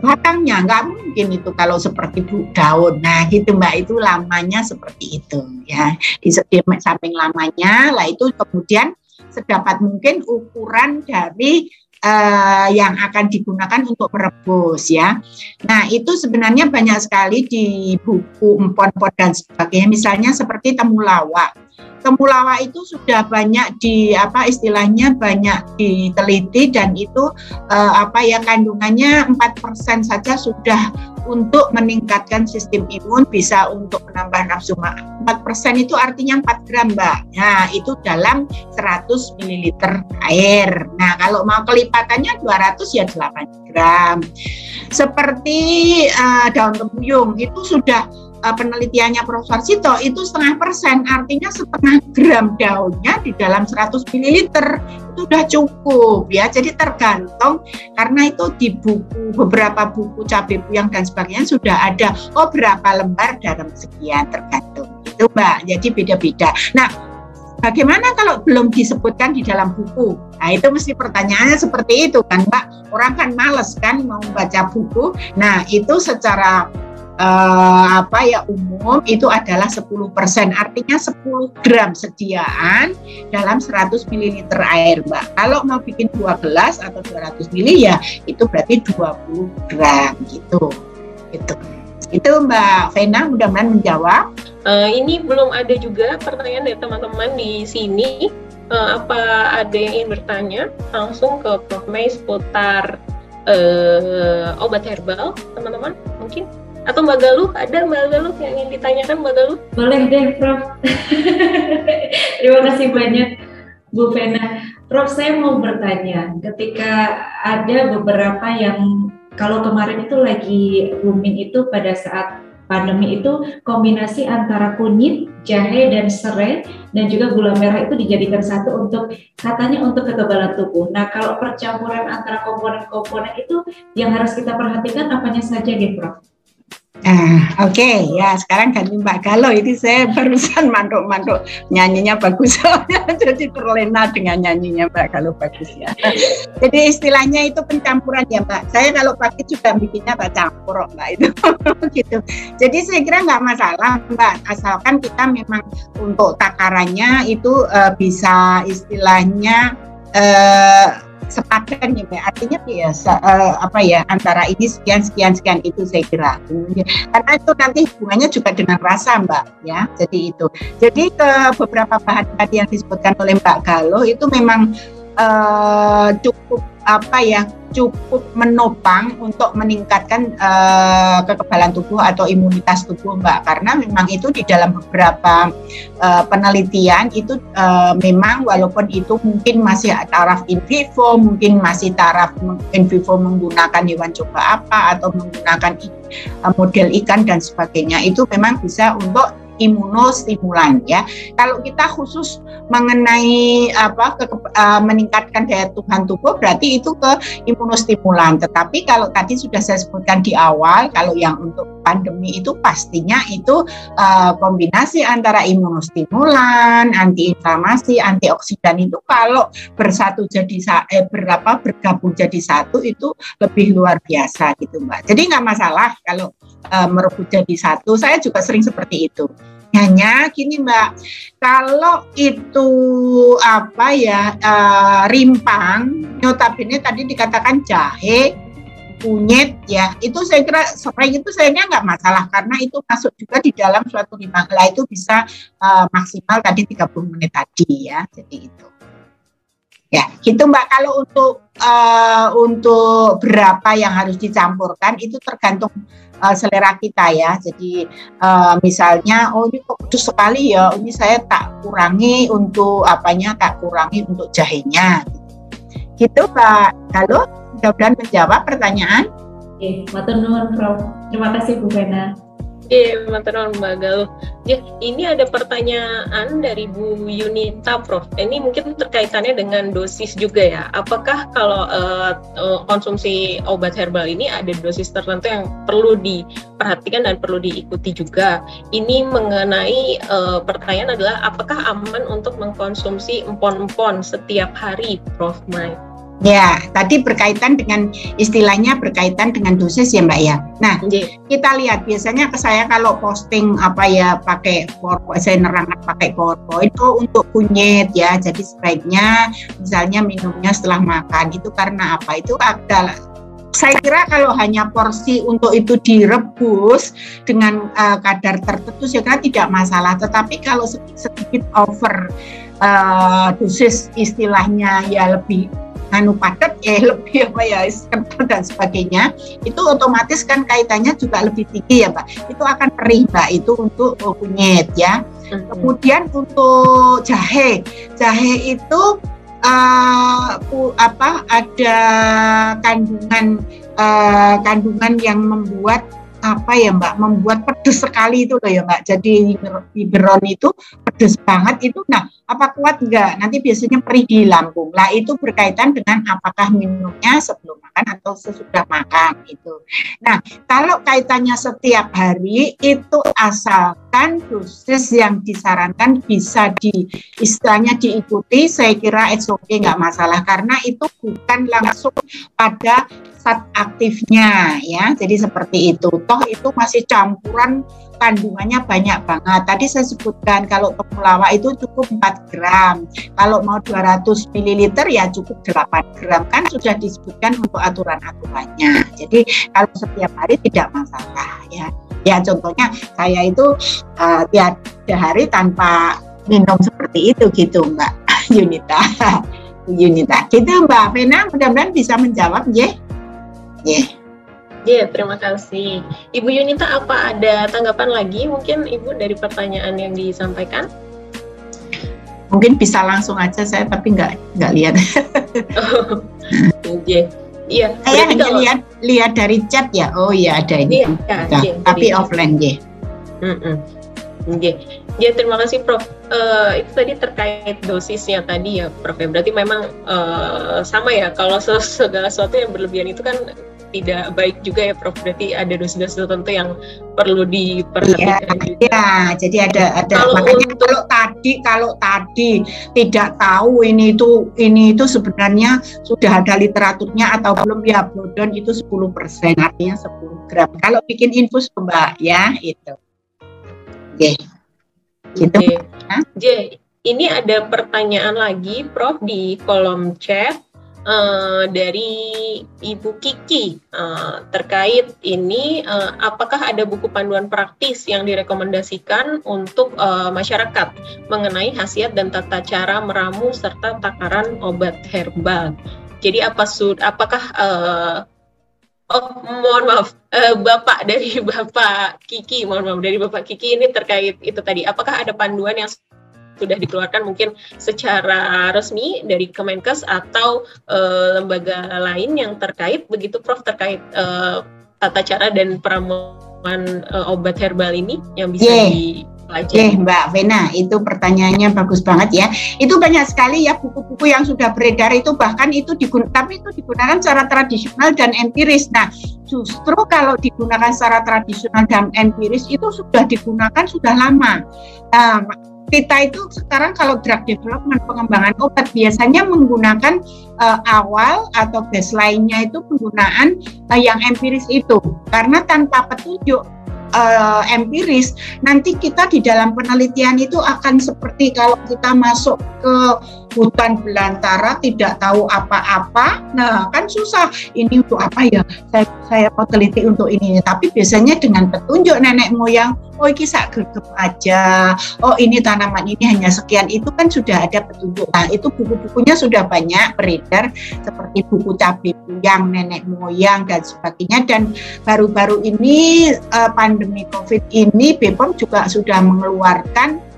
batangnya nggak mungkin itu kalau seperti daun nah gitu mbak itu lamanya seperti itu ya di, samping lamanya lah itu kemudian sedapat mungkin ukuran dari uh, yang akan digunakan untuk merebus ya. Nah itu sebenarnya banyak sekali di buku empon-empon dan sebagainya. Misalnya seperti temulawak temulawak itu sudah banyak di apa istilahnya banyak diteliti dan itu uh, apa ya kandungannya 4% saja sudah untuk meningkatkan sistem imun bisa untuk menambah nafsu makan. 4% itu artinya 4 gram, Mbak. Nah, itu dalam 100 ml air. Nah, kalau mau kelipatannya 200 ya 8 gram. Seperti uh, daun temuyung itu sudah uh, penelitiannya Profesor Sito itu setengah persen, artinya setengah gram daunnya di dalam 100 ml itu sudah cukup ya. Jadi tergantung karena itu di buku beberapa buku cabai puyang dan sebagainya sudah ada oh berapa lembar dalam sekian tergantung itu Mbak. Jadi beda-beda. Nah, Bagaimana kalau belum disebutkan di dalam buku? Nah itu mesti pertanyaannya seperti itu kan Mbak. Orang kan males kan mau baca buku. Nah itu secara uh, apa ya umum itu adalah 10%. Artinya 10 gram sediaan dalam 100 ml air, Mbak. Kalau mau bikin 2 gelas atau 200 ml ya itu berarti 20 gram gitu. Itu. Itu Mbak Vena mudah-mudahan menjawab. Uh, ini belum ada juga pertanyaan dari teman-teman di sini. uh, apa ada yang ingin bertanya langsung ke Prof Mei seputar uh, obat herbal teman-teman mungkin atau Mbak Galuh? Ada Mbak Galuh yang ingin ditanyakan Mbak Galuh? Boleh deh Prof. Terima kasih banyak Bu Vena Prof saya mau bertanya. Ketika ada beberapa yang kalau kemarin itu lagi booming itu pada saat pandemi itu kombinasi antara kunyit, jahe dan serai dan juga gula merah itu dijadikan satu untuk katanya untuk kekebalan tubuh. Nah, kalau percampuran antara komponen-komponen itu yang harus kita perhatikan apanya saja, nih, Prof? Ah, oke okay. ya sekarang ganti Mbak Galo ini saya barusan mantuk-mantuk nyanyinya bagus jadi terlena dengan nyanyinya Mbak Galo bagus ya. Jadi istilahnya itu pencampuran ya Mbak. Saya kalau pakai juga bikinnya tak campur Mbak itu gitu. Jadi saya kira nggak masalah Mbak asalkan kita memang untuk takarannya itu uh, bisa istilahnya uh, sepadan ya. Artinya biasa uh, apa ya antara ini sekian sekian sekian itu saya kira. Karena itu nanti hubungannya juga dengan rasa Mbak ya. Jadi itu. Jadi ke beberapa bahan tadi yang disebutkan oleh Mbak Galuh itu memang uh, cukup apa ya cukup menopang untuk meningkatkan uh, kekebalan tubuh atau imunitas tubuh Mbak. Karena memang itu di dalam beberapa uh, penelitian itu uh, memang walaupun itu mungkin masih taraf in vivo mungkin masih taraf in vivo menggunakan hewan coba apa atau menggunakan model ikan dan sebagainya itu memang bisa untuk imunostimulan ya. Kalau kita khusus mengenai apa ke, uh, meningkatkan daya tahan tubuh berarti itu ke imunostimulan. Tetapi kalau tadi sudah saya sebutkan di awal kalau yang untuk pandemi itu pastinya itu uh, kombinasi antara imunostimulan, antiinflamasi, antioksidan itu kalau bersatu jadi eh, berapa bergabung jadi satu itu lebih luar biasa gitu Mbak. Jadi nggak masalah kalau uh, merebut jadi satu. Saya juga sering seperti itu. Hanya gini Mbak, kalau itu apa ya uh, rimpang, notabene tadi dikatakan jahe, kunyit ya, itu saya kira spray itu saya nggak masalah karena itu masuk juga di dalam suatu rimpang. Lah itu bisa uh, maksimal tadi 30 menit tadi ya, jadi itu. Ya, gitu Mbak. Kalau untuk uh, untuk berapa yang harus dicampurkan itu tergantung uh, selera kita ya. Jadi uh, misalnya oh ini kok pedes sekali ya, ini saya tak kurangi untuk apanya, tak kurangi untuk jahenya. Gitu Pak. Halo, mudah-mudahan menjawab pertanyaan. Oke, matur nuwun Prof. Terima kasih Bu Vena. Iya, mantan Mbak Galuh. Ya, ini ada pertanyaan dari Bu Yunita, Prof. Ini mungkin terkaitannya dengan dosis juga ya. Apakah kalau uh, konsumsi obat herbal ini ada dosis tertentu yang perlu diperhatikan dan perlu diikuti juga? Ini mengenai uh, pertanyaan adalah apakah aman untuk mengkonsumsi empon-empon setiap hari, Prof. Mike? Ya, tadi berkaitan dengan istilahnya berkaitan dengan dosis ya Mbak ya. Nah, yeah. kita lihat biasanya ke saya kalau posting apa ya pakai PowerPoint, saya nerangkan pakai PowerPoint itu untuk kunyit ya. Jadi sebaiknya misalnya minumnya setelah makan itu karena apa? Itu adalah saya kira kalau hanya porsi untuk itu direbus dengan uh, kadar tertentu saya kira tidak masalah. Tetapi kalau sedikit, sedikit over uh, dosis istilahnya ya lebih anu padat eh lebih apa ya kental dan sebagainya itu otomatis kan kaitannya juga lebih tinggi ya mbak itu akan perih mbak itu untuk kunyit ya hmm. kemudian untuk jahe jahe itu uh, apa ada kandungan uh, kandungan yang membuat apa ya Mbak membuat pedes sekali itu loh ya Mbak. Jadi biberon itu pedes banget itu. Nah, apa kuat enggak? Nanti biasanya perih di lambung. Lah itu berkaitan dengan apakah minumnya sebelum makan atau sesudah makan itu. Nah, kalau kaitannya setiap hari itu asalkan dosis yang disarankan bisa di istilahnya diikuti, saya kira it's okay nggak masalah karena itu bukan langsung pada saat aktifnya ya. Jadi seperti itu. Toh itu masih campuran kandungannya banyak banget. Tadi saya sebutkan kalau temulawak itu cukup 4 gram. Kalau mau 200 ml ya cukup 8 gram. Kan sudah disebutkan untuk aturan-aturannya. Jadi kalau setiap hari tidak masalah ya. Ya contohnya saya itu uh, tiap hari tanpa minum seperti itu gitu Mbak. Yunita. Yunita. Kita Mbak Vena mudah-mudahan bisa menjawab ya. Ya. Ya, terima kasih. Ibu Yunita, apa ada tanggapan lagi mungkin Ibu dari pertanyaan yang disampaikan? Mungkin bisa langsung aja saya, tapi nggak nggak lihat. oh, yeah. Iya. Saya hanya kalau... lihat lihat dari chat ya. Oh iya ada ini. Iya, ya, nah, ya, tapi offline ya. Mm -mm. Okay. Ya terima kasih Prof. Uh, itu tadi terkait dosisnya tadi ya Prof. Ya. Berarti memang uh, sama ya kalau segala sesuatu yang berlebihan itu kan tidak baik juga ya Prof. Berarti ada dosis-dosis tertentu yang perlu diperhatikan. Iya, ya, jadi ada ada kalau makanya untuk, kalau tadi kalau tadi tidak tahu ini itu ini itu sebenarnya sudah ada literaturnya atau belum ya Blodon itu 10% artinya 10 gram. Kalau bikin infus Mbak ya itu. Oke. Okay. Gitu. Okay. J, ini ada pertanyaan lagi Prof di kolom chat uh, dari Ibu Kiki uh, terkait ini uh, apakah ada buku panduan praktis yang direkomendasikan untuk uh, masyarakat mengenai khasiat dan tata cara meramu serta takaran obat herbal. Jadi apa sud apakah uh, Oh, mohon maaf, uh, Bapak dari Bapak Kiki, mohon maaf dari Bapak Kiki ini terkait itu tadi. Apakah ada panduan yang sudah dikeluarkan mungkin secara resmi dari Kemenkes atau uh, lembaga lain yang terkait begitu Prof terkait uh, tata cara dan peramuan uh, obat herbal ini yang bisa yeah. di Oke okay, Mbak Vena, itu pertanyaannya bagus banget ya. Itu banyak sekali ya buku-buku yang sudah beredar itu bahkan itu digunakan, tapi itu digunakan secara tradisional dan empiris. Nah, justru kalau digunakan secara tradisional dan empiris itu sudah digunakan sudah lama. Nah, kita itu sekarang kalau drug development pengembangan obat biasanya menggunakan uh, awal atau baseline-nya itu penggunaan uh, yang empiris itu. Karena tanpa petunjuk uh, empiris nanti kita di dalam penelitian itu akan seperti kalau kita masuk ke hutan belantara tidak tahu apa-apa. Nah kan susah. Ini untuk apa ya? Saya saya mau teliti untuk ini. Tapi biasanya dengan petunjuk nenek moyang oh ini sak gergep aja. Oh ini tanaman ini hanya sekian. Itu kan sudah ada petunjuk. Nah itu buku-bukunya sudah banyak beredar seperti buku cabai yang nenek moyang dan sebagainya. Dan baru-baru ini uh, pandemi covid ini BPOM juga sudah mengeluarkan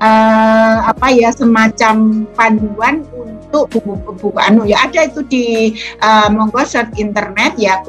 uh, apa ya semacam panduan untuk buku-buku. Anu ya ada itu di uh, monggo search internet ya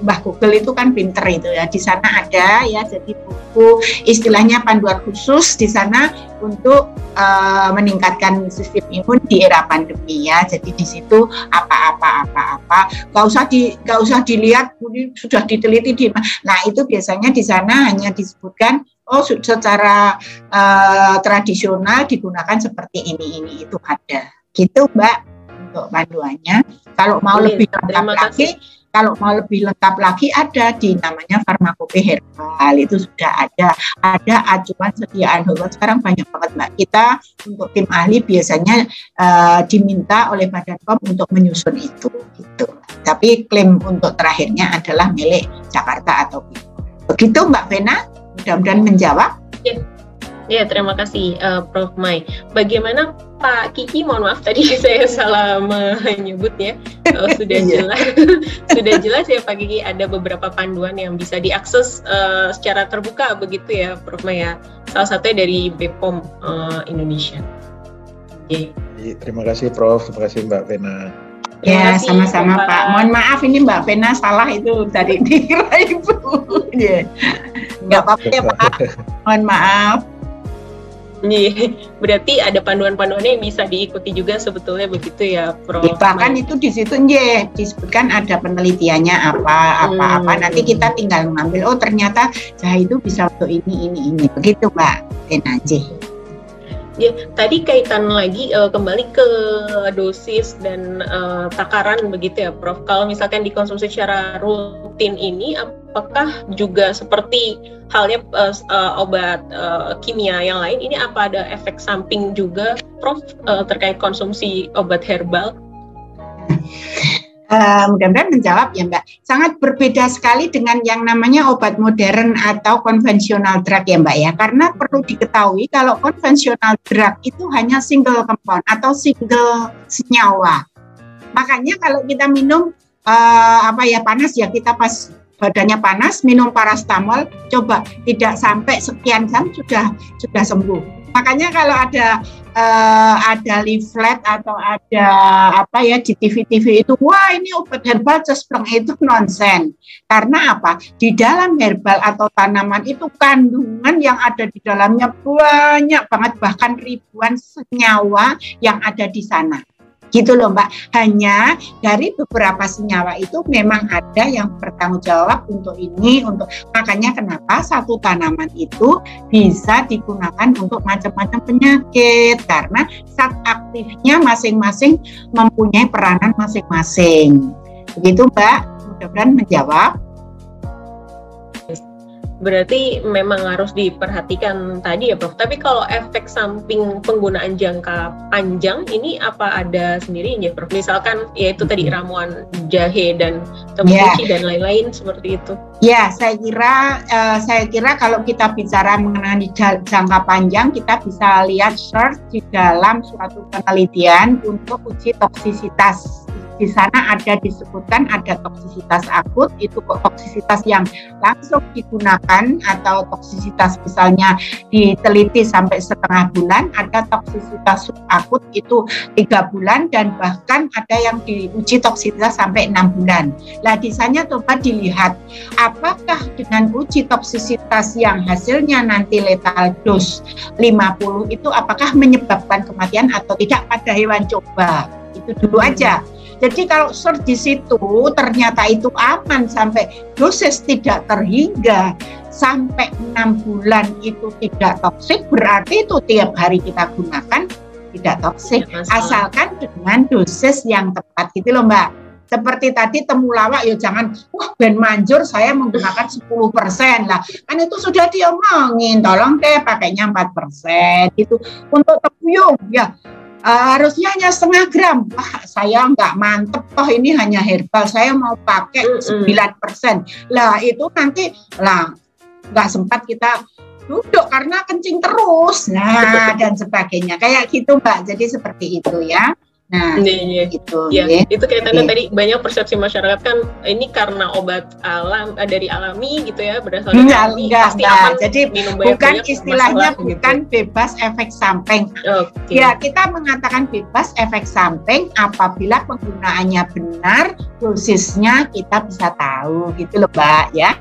Mbah Google itu kan pinter itu ya. Di sana ada ya jadi buku istilahnya panduan khusus di sana untuk uh, meningkatkan sistem imun di era pandemi ya. Jadi di situ apa-apa apa-apa. Nggak usah di nggak usah dilihat sudah diteliti di nah itu biasanya di sana hanya disebutkan oh secara uh, tradisional digunakan seperti ini ini itu ada. Gitu mbak untuk panduannya. Kalau mau Oke, lebih lengkap lagi kalau mau lebih lengkap lagi ada di namanya farmakope herbal. Itu sudah ada. Ada acuan sediaan herbal. Sekarang banyak banget mbak. Kita untuk tim ahli biasanya uh, diminta oleh Badan POM untuk menyusun itu gitu. Tapi klaim untuk terakhirnya adalah milik Jakarta atau begitu mbak Vena mudah-mudahan menjawab. Ya, ya terima kasih uh, Prof. Mai. Bagaimana Pak Kiki, mohon maaf tadi saya salah menyebutnya. Uh, sudah iya. jelas, sudah jelas ya Pak Kiki ada beberapa panduan yang bisa diakses uh, secara terbuka begitu ya Prof. Mai ya. Salah satunya dari BPOM uh, Indonesia. Okay. Terima kasih Prof. Terima kasih Mbak Vena. Ya, sama-sama Pak. Mohon maaf ini Mbak Vena salah itu dari dikira Ibu. yeah. Nggak apa-apa ya Pak. Mohon maaf. Nih, berarti ada panduan-panduannya yang bisa diikuti juga sebetulnya begitu ya, Prof. Ya, bahkan itu di situ nje disebutkan ada penelitiannya apa apa hmm. apa. Nanti kita tinggal mengambil oh ternyata jahe itu bisa untuk ini ini ini. Begitu, Mbak. Enaje. Ya, tadi kaitan lagi uh, kembali ke dosis dan uh, takaran begitu ya, Prof. Kalau misalkan dikonsumsi secara rutin ini, apakah juga seperti halnya uh, uh, obat uh, kimia yang lain, ini apa ada efek samping juga, Prof, uh, terkait konsumsi obat herbal? Uh, mudah-mudahan menjawab ya Mbak. Sangat berbeda sekali dengan yang namanya obat modern atau konvensional drug ya Mbak ya. Karena perlu diketahui kalau konvensional drug itu hanya single compound atau single senyawa. Makanya kalau kita minum uh, apa ya panas ya kita pas badannya panas minum parastamol coba tidak sampai sekian jam sudah sudah sembuh makanya kalau ada uh, ada leaflet atau ada apa ya di TV-TV itu wah ini obat herbal cespleng itu nonsen. Karena apa? Di dalam herbal atau tanaman itu kandungan yang ada di dalamnya banyak banget bahkan ribuan senyawa yang ada di sana gitu loh Mbak. Hanya dari beberapa senyawa itu memang ada yang bertanggung jawab untuk ini, untuk makanya kenapa satu tanaman itu bisa digunakan untuk macam-macam penyakit karena zat aktifnya masing-masing mempunyai peranan masing-masing. Begitu Mbak, mudah-mudahan menjawab berarti memang harus diperhatikan tadi ya Prof. Tapi kalau efek samping penggunaan jangka panjang ini apa ada sendiri ya Prof? Misalkan ya itu tadi ramuan jahe dan tembuci yeah. dan lain-lain seperti itu. Ya, saya kira uh, saya kira kalau kita bicara mengenai jangka panjang kita bisa lihat search di dalam suatu penelitian untuk uji toksisitas di sana ada disebutkan ada toksisitas akut itu toksisitas yang langsung digunakan atau toksisitas misalnya diteliti sampai setengah bulan ada toksisitas akut itu tiga bulan dan bahkan ada yang diuji toksisitas sampai enam bulan. Nah di sana coba dilihat apakah dengan uji toksisitas yang hasilnya nanti letal dos 50 itu apakah menyebabkan kematian atau tidak pada hewan coba itu dulu aja. Jadi kalau search di situ ternyata itu aman sampai dosis tidak terhingga sampai enam bulan itu tidak toksik berarti itu tiap hari kita gunakan tidak toksik ya, asalkan dengan dosis yang tepat gitu loh Mbak. Seperti tadi temulawak ya jangan wah ben manjur saya menggunakan 10% lah. Kan itu sudah diomongin, tolong deh pakainya 4% gitu. Untuk tepuyung ya uh, harusnya hanya setengah gram. Wah, saya nggak mantep toh ini hanya herbal. Saya mau pakai sembilan persen. Lah itu nanti lah nggak sempat kita duduk karena kencing terus. Nah dan sebagainya. Kayak gitu Mbak. Jadi seperti itu ya. Nah, iya, iya. itu ya, ya. itu kaitannya iya. tadi banyak persepsi masyarakat kan ini karena obat alam eh, dari alami gitu ya berdasarkan enggak, alami enggak, pasti enggak. aman jadi minum banyak bukan istilahnya masalah, gitu. bukan gitu. bebas efek samping. Okay. Ya, kita mengatakan bebas efek samping apabila penggunaannya benar, dosisnya kita bisa tahu gitu loh, Mbak ya.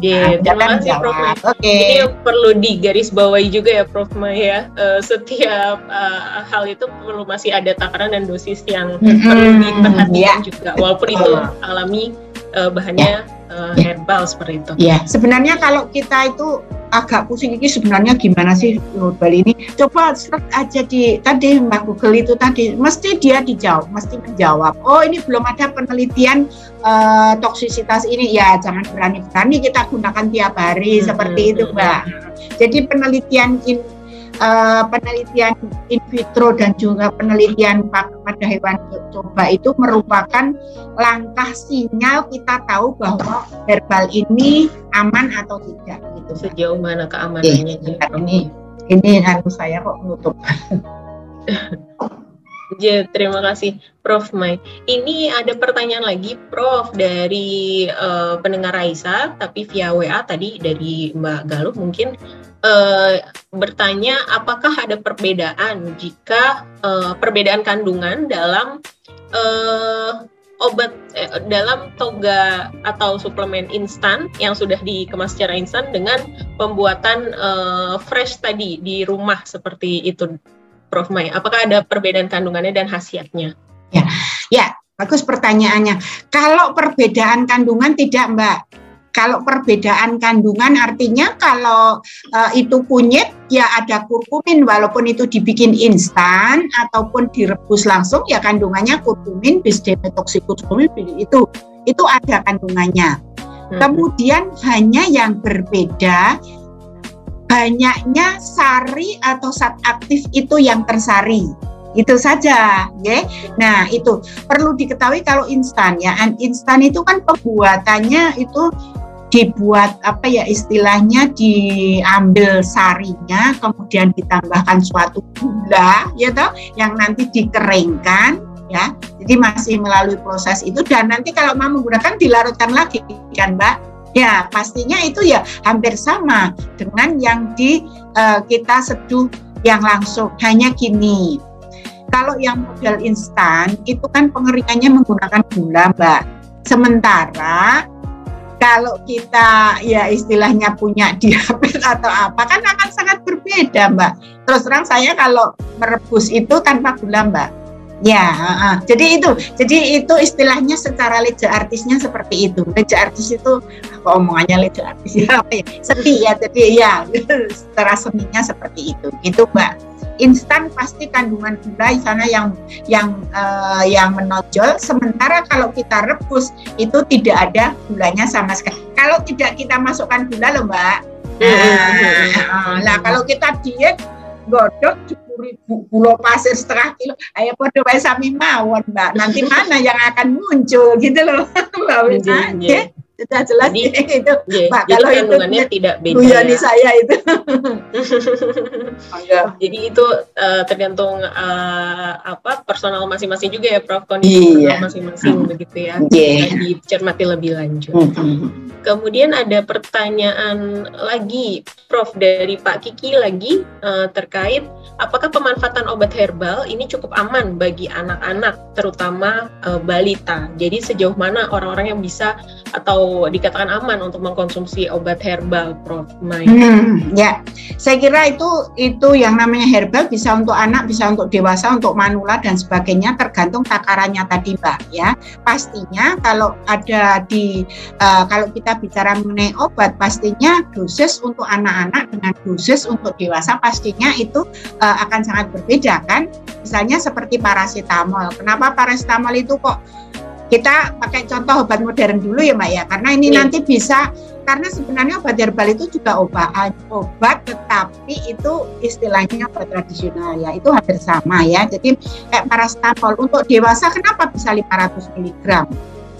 Oke, terima kasih Prof. Oke. Okay. Ini yang perlu digarisbawahi juga ya Prof. Maya. Uh, setiap uh, hal itu perlu masih ada takaran dan dosis yang mm-hmm. perlu diperhatikan yeah. juga. Walaupun itu alami uh, bahannya yeah. uh, herbal seperti itu. Iya, yeah. sebenarnya kalau kita itu agak pusing ini sebenarnya gimana sih global ini coba search aja di tadi Mbak Google itu tadi mesti dia dijawab mesti menjawab oh ini belum ada penelitian uh, toksisitas ini ya jangan berani-berani kita gunakan tiap hari hmm, seperti itu hmm, Mbak hmm. jadi penelitian in, uh, penelitian in vitro dan juga penelitian pada hewan coba itu merupakan langkah sinyal kita tahu bahwa herbal ini aman atau tidak gitu. Sejauh mana keamanannya? Eh, ini ini harus saya kok menutup. Ya, terima kasih Prof. Mai. Ini ada pertanyaan lagi Prof dari uh, pendengar Raisa, tapi via WA tadi dari Mbak Galuh mungkin uh, bertanya apakah ada perbedaan jika uh, perbedaan kandungan dalam uh, obat eh, dalam toga atau suplemen instan yang sudah dikemas secara instan dengan pembuatan fresh tadi di rumah seperti itu Prof. Mai? Apakah ada perbedaan kandungannya dan khasiatnya? Ya, ya bagus pertanyaannya. Kalau perbedaan kandungan tidak, Mbak. Kalau perbedaan kandungan artinya kalau uh, itu kunyit ya ada kurkumin walaupun itu dibikin instan ataupun direbus langsung ya kandungannya kurkumin bisdemetoxikurkumin itu itu ada kandungannya. Hmm. Kemudian hanya yang berbeda banyaknya sari atau zat aktif itu yang tersari. Itu saja, ya. Nah, itu perlu diketahui kalau instan ya. Instan itu kan pembuatannya itu dibuat apa ya istilahnya diambil sarinya kemudian ditambahkan suatu gula ya toh yang nanti dikeringkan ya. Jadi masih melalui proses itu dan nanti kalau mau menggunakan dilarutkan lagi kan mbak? Ya pastinya itu ya hampir sama dengan yang di uh, kita seduh yang langsung hanya gini. Kalau yang model instan itu kan pengeringannya menggunakan gula mbak. Sementara kalau kita ya istilahnya punya diabetes atau apa kan akan sangat berbeda mbak. Terus terang saya kalau merebus itu tanpa gula mbak. Ya, uh, jadi itu, jadi itu istilahnya secara leja artisnya seperti itu. Leja artis itu, apa omongannya leja artis ya, apa ya, sedih ya, jadi ya, secara seninya seperti itu, gitu mbak. Instan pasti kandungan gula di sana yang yang uh, yang menonjol. Sementara kalau kita rebus itu tidak ada gulanya sama sekali. Kalau tidak kita masukkan gula loh mbak. Nah, nah kalau kita diet godok ribu pulau pasir setengah kilo ayo podo bae sami mawon mbak. Nanti mana yang akan muncul? Gitu loh mbak Wina sudah jelas jadi, itu yeah, Pak jadi kalau kandungannya itu, tidak beda ya. saya itu jadi itu uh, tergantung uh, apa personal masing-masing juga ya Prof kondisi yeah. masing-masing hmm. begitu ya yeah. dicermati lebih lanjut hmm. kemudian ada pertanyaan lagi Prof dari Pak Kiki lagi uh, terkait apakah pemanfaatan obat herbal ini cukup aman bagi anak-anak terutama uh, balita jadi sejauh mana orang-orang yang bisa atau dikatakan aman untuk mengkonsumsi obat herbal, Prof. Mai? Hmm, ya, saya kira itu itu yang namanya herbal bisa untuk anak, bisa untuk dewasa, untuk manula dan sebagainya tergantung takarannya tadi, Mbak. Ya, pastinya kalau ada di uh, kalau kita bicara mengenai obat, pastinya dosis untuk anak-anak dengan dosis untuk dewasa pastinya itu uh, akan sangat berbeda kan. Misalnya seperti paracetamol. Kenapa paracetamol itu kok kita pakai contoh obat modern dulu ya Mbak ya. Karena ini yeah. nanti bisa karena sebenarnya obat herbal itu juga obat obat tetapi itu istilahnya obat tradisional ya. Itu hampir sama ya. Jadi kayak paracetamol untuk dewasa kenapa bisa 500 mg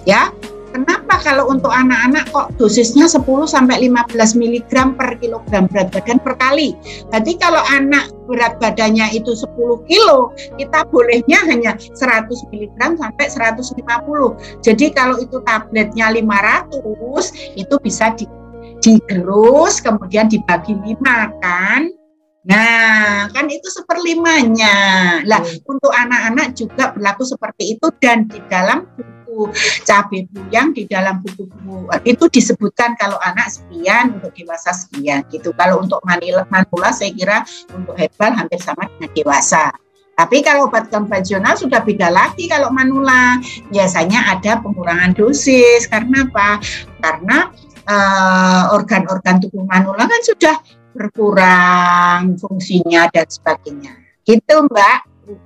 ya Kenapa kalau untuk anak-anak kok dosisnya 10 sampai 15 mg per kilogram berat badan per kali? Berarti kalau anak berat badannya itu 10 kilo, kita bolehnya hanya 100 mg sampai 150. Jadi kalau itu tabletnya 500, itu bisa di, digerus kemudian dibagi lima kan? Nah, kan itu seperlimanya. Lah, hmm. untuk anak-anak juga berlaku seperti itu dan di dalam buku cabai buyang di dalam buku-buku itu disebutkan kalau anak sekian untuk dewasa sekian gitu. Kalau untuk manila, manula saya kira untuk herbal hampir sama dengan dewasa. Tapi kalau obat konvensional sudah beda lagi kalau manula. Biasanya ada pengurangan dosis karena apa? Karena uh, organ-organ tubuh manula kan sudah berkurang fungsinya dan sebagainya. Gitu Mbak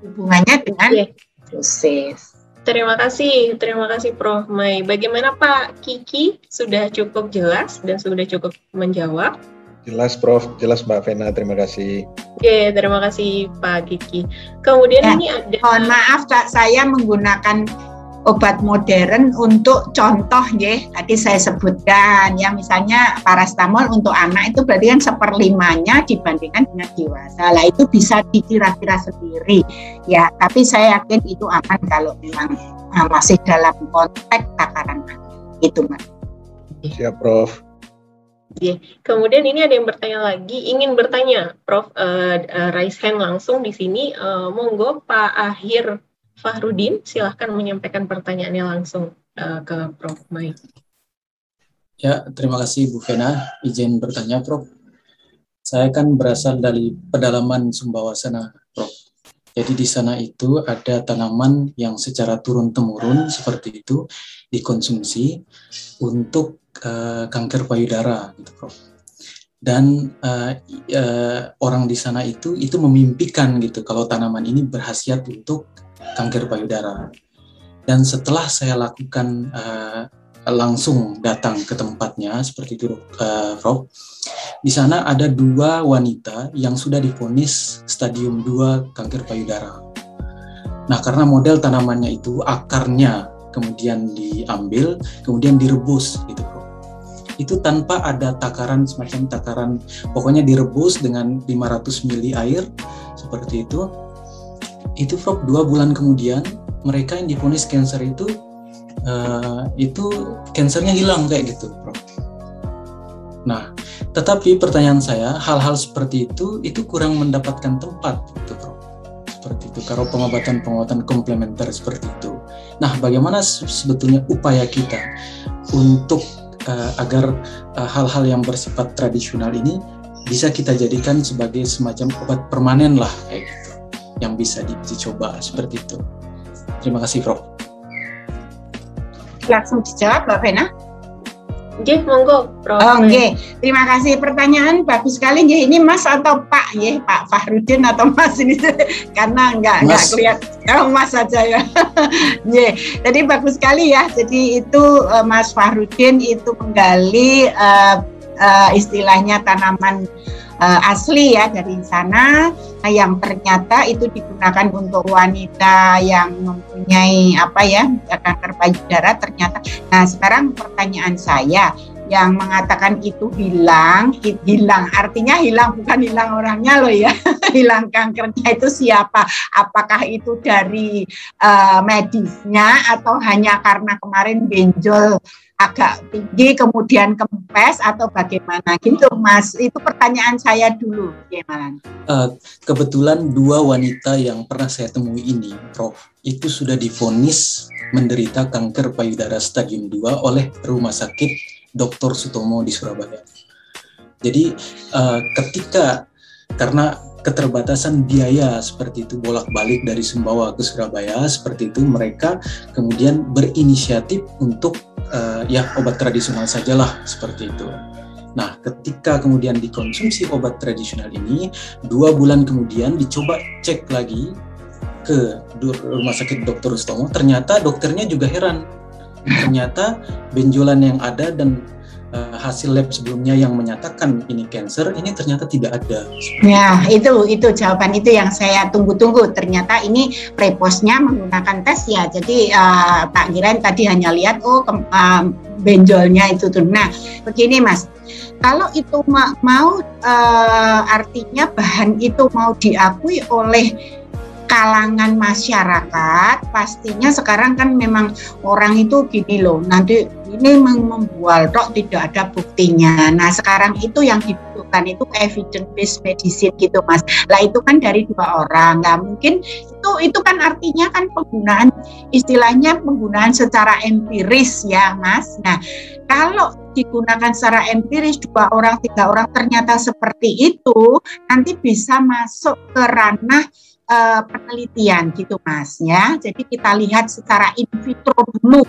hubungannya dengan iya. dosis. Terima kasih, terima kasih Prof. Mai. Bagaimana Pak Kiki? Sudah cukup jelas dan sudah cukup menjawab? Jelas Prof, jelas Mbak Vena, terima kasih. Oke, terima kasih Pak Kiki. Kemudian ya, ini ada... Mohon maaf Kak, saya menggunakan obat modern untuk contoh ya tadi saya sebutkan ya. Misalnya parastamol untuk anak itu berarti kan seperlimanya dibandingkan dengan dewasa. Lah itu bisa dikira-kira sendiri ya. Tapi saya yakin itu aman kalau memang uh, masih dalam konteks takaran anak itu mas. Siap prof. Oke, kemudian ini ada yang bertanya lagi, ingin bertanya, Prof. Uh, uh, raise hand langsung di sini. Uh, monggo Pak Akhir Fahrudin, silahkan menyampaikan pertanyaannya langsung uh, ke Prof. Mai. Ya, terima kasih Bu Vena. Izin bertanya, Prof. Saya kan berasal dari pedalaman Sumbawa sana, Prof. Jadi di sana itu ada tanaman yang secara turun-temurun seperti itu dikonsumsi untuk uh, kanker payudara, gitu, Prof. Dan uh, uh, orang di sana itu itu memimpikan gitu kalau tanaman ini berhasiat untuk kanker payudara. Dan setelah saya lakukan uh, langsung datang ke tempatnya seperti itu, uh, Rob, di sana ada dua wanita yang sudah difonis stadium 2 kanker payudara. Nah, karena model tanamannya itu akarnya kemudian diambil, kemudian direbus gitu. Itu tanpa ada takaran semacam takaran, pokoknya direbus dengan 500 ml air seperti itu. Itu Prof dua bulan kemudian mereka yang diponis cancer itu uh, itu kansernya hilang kayak gitu, Prof. Nah, tetapi pertanyaan saya, hal-hal seperti itu itu kurang mendapatkan tempat, gitu, Prof seperti itu. Kalau pengobatan-pengobatan komplementer seperti itu. Nah, bagaimana sebetulnya upaya kita untuk uh, agar eh, hal-hal uh, yang bersifat tradisional ini bisa kita jadikan sebagai semacam obat permanen lah kayak gitu, yang bisa dicoba seperti itu. Terima kasih, Prof. Langsung dijawab, Mbak Vena. Nggih, monggo, Prof. Oh, nggih. Terima kasih pertanyaan bagus sekali nggih. Ini Mas atau Pak nggih, Pak Fahrudin atau Mas ini karena enggak enggak kelihatan oh, Mas saja ya. Nggih. Jadi bagus sekali ya. Jadi itu uh, Mas Fahrudin itu menggali uh, uh, istilahnya tanaman uh, asli ya dari sana. Nah, yang ternyata itu digunakan untuk wanita yang mempunyai apa ya kanker payudara ternyata. Nah sekarang pertanyaan saya yang mengatakan itu hilang, hilang. Artinya hilang bukan hilang orangnya loh ya, hilang kankernya itu siapa? Apakah itu dari uh, medisnya atau hanya karena kemarin benjol agak tinggi kemudian kempes atau bagaimana? Gitu Mas. Itu pertanyaan saya dulu gimana? Uh, kebetulan dua wanita yang pernah saya temui ini Prof itu sudah difonis menderita kanker payudara stadium 2 oleh rumah sakit Dr. Sutomo di Surabaya jadi uh, ketika karena keterbatasan biaya seperti itu bolak-balik dari Sumbawa ke Surabaya seperti itu mereka kemudian berinisiatif untuk uh, ya obat tradisional sajalah seperti itu. Nah, ketika kemudian dikonsumsi obat tradisional ini, dua bulan kemudian dicoba cek lagi ke rumah sakit Dr. Ustomo, ternyata dokternya juga heran. Ternyata benjolan yang ada dan uh, hasil lab sebelumnya yang menyatakan ini cancer ini ternyata tidak ada. Ya itu itu jawaban itu yang saya tunggu-tunggu. Ternyata ini preposnya menggunakan tes ya. Jadi uh, Pak Giran tadi hanya lihat oh ke, uh, benjolnya itu tuh. Nah begini Mas. Kalau itu ma mau uh, artinya bahan itu mau diakui oleh kalangan masyarakat pastinya sekarang kan memang orang itu gini loh nanti ini membual tok tidak ada buktinya. Nah sekarang itu yang dibutuhkan itu evidence based medicine gitu mas. Lah itu kan dari dua orang. Nggak mungkin itu itu kan artinya kan penggunaan istilahnya penggunaan secara empiris ya mas. Nah kalau digunakan secara empiris dua orang tiga orang ternyata seperti itu nanti bisa masuk ke ranah uh, penelitian gitu Mas ya. Jadi kita lihat secara in vitro dulu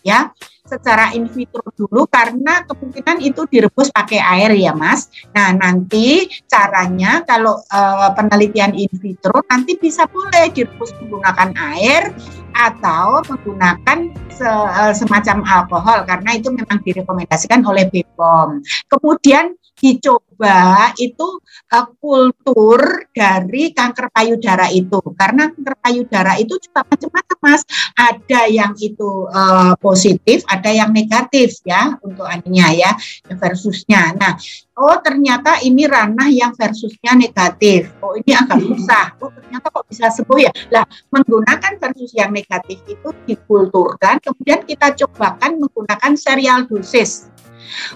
ya secara in vitro dulu karena kemungkinan itu direbus pakai air ya Mas. Nah nanti caranya kalau uh, penelitian in vitro nanti bisa boleh direbus menggunakan air atau menggunakan se, uh, semacam alkohol karena itu memang direkomendasikan oleh BPOM. Kemudian dicoba itu uh, kultur dari kanker payudara itu. Karena kanker payudara itu juga macam-macam mas. Ada yang itu uh, positif ada yang negatif ya untuk aninya ya versusnya. Nah oh ternyata ini ranah yang versusnya negatif. Oh ini agak susah. Oh ternyata kok bisa sembuh ya? Lah menggunakan versus yang negatif itu dikulturkan kemudian kita cobakan menggunakan serial dosis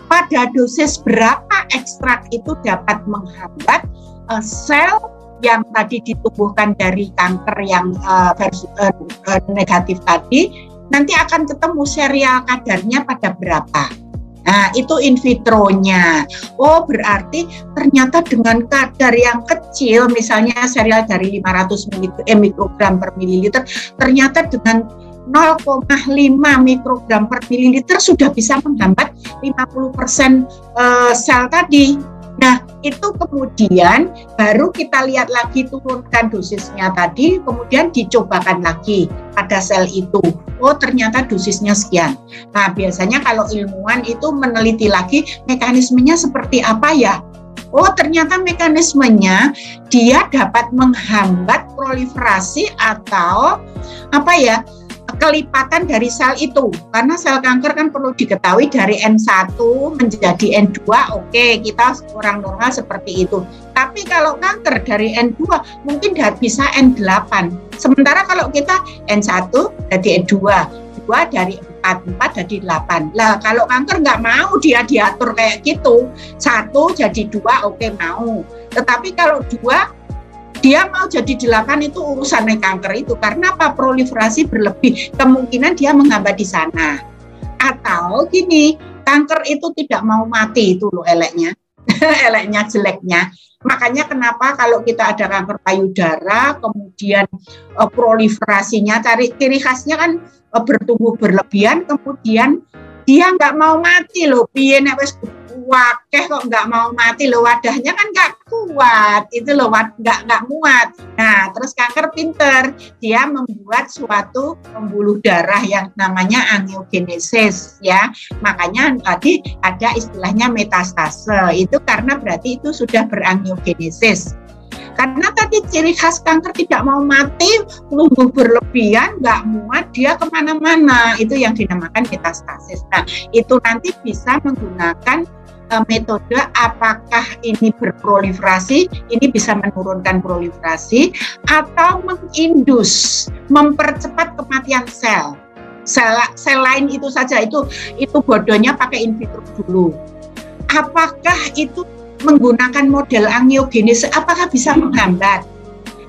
pada dosis berapa ekstrak itu dapat menghambat uh, sel yang tadi ditumbuhkan dari kanker yang uh, versi, uh, uh, negatif tadi nanti akan ketemu serial kadarnya pada berapa. Nah, itu in vitronya. Oh, berarti ternyata dengan kadar yang kecil, misalnya serial dari 500 eh, mikrogram per mililiter, ternyata dengan 0,5 mikrogram per mililiter sudah bisa menghambat 50% persen eh, sel tadi. Nah, itu kemudian baru kita lihat lagi turunkan dosisnya tadi, kemudian dicobakan lagi pada sel itu. Oh, ternyata dosisnya sekian. Nah, biasanya kalau ilmuwan itu meneliti lagi mekanismenya seperti apa ya? Oh, ternyata mekanismenya dia dapat menghambat proliferasi atau apa ya? Kelipatan dari sel itu. Karena sel kanker kan perlu diketahui dari N1 menjadi N2 oke okay, kita orang normal seperti itu. Tapi kalau kanker dari N2 mungkin bisa N8 sementara kalau kita N1 jadi N2 dua dari empat empat jadi delapan. Lah kalau kanker nggak mau dia diatur kayak gitu satu jadi dua oke okay, mau. Tetapi kalau dua dia mau jadi delapan itu urusan kanker itu. Karena apa? Proliferasi berlebih. Kemungkinan dia menghambat di sana. Atau gini kanker itu tidak mau mati itu loh eleknya. Eleknya jeleknya. Makanya kenapa kalau kita ada kanker payudara kemudian uh, proliferasinya cari ciri khasnya kan uh, bertumbuh berlebihan kemudian dia nggak mau mati loh. Piye wakeh kok nggak mau mati? Loh wadahnya kan nggak kuat. Itu loh nggak nggak muat. Nah terus kanker pinter. Dia membuat suatu pembuluh darah yang namanya angiogenesis ya. Makanya tadi ada istilahnya metastase. Itu karena berarti itu sudah berangiogenesis. Karena tadi ciri khas kanker tidak mau mati, tumbuh berlebihan, nggak muat, dia ke mana-mana. Itu yang dinamakan metastasis. Nah, itu nanti bisa menggunakan uh, metode apakah ini berproliferasi, ini bisa menurunkan proliferasi atau mengindus, mempercepat kematian sel. Sel, sel lain itu saja itu itu bodohnya pakai in vitro dulu. Apakah itu menggunakan model angiogenesis apakah bisa menghambat?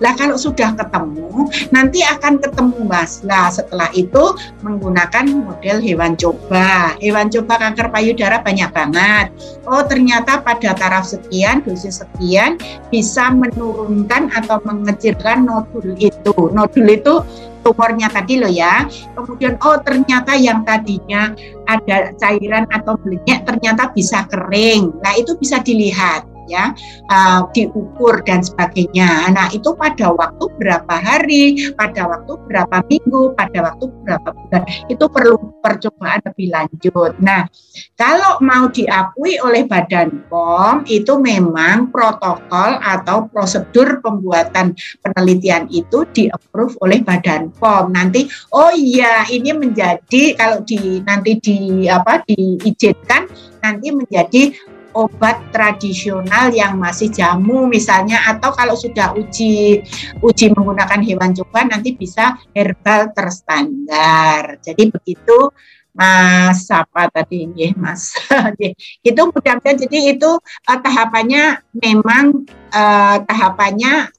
Lah kalau sudah ketemu, nanti akan ketemu Mas. Nah setelah itu menggunakan model hewan coba. Hewan coba kanker payudara banyak banget. Oh ternyata pada taraf sekian, dosis sekian bisa menurunkan atau mengecilkan nodul itu. Nodul itu tumornya tadi loh ya. Kemudian oh ternyata yang tadinya ada cairan atau belenyek ternyata bisa kering. Nah itu bisa dilihat ya uh, diukur dan sebagainya. Nah itu pada waktu berapa hari, pada waktu berapa minggu, pada waktu berapa bulan itu perlu percobaan lebih lanjut. Nah kalau mau diakui oleh Badan POM itu memang protokol atau prosedur pembuatan penelitian itu di approve oleh Badan POM. Nanti oh iya ini menjadi kalau di nanti di apa diizinkan nanti menjadi obat tradisional yang masih jamu misalnya atau kalau sudah uji uji menggunakan hewan coba nanti bisa herbal terstandar. Jadi begitu Mas apa tadi? Ya Mas. Itu mudah-mudahan jadi itu uh, tahapannya memang uh, tahapannya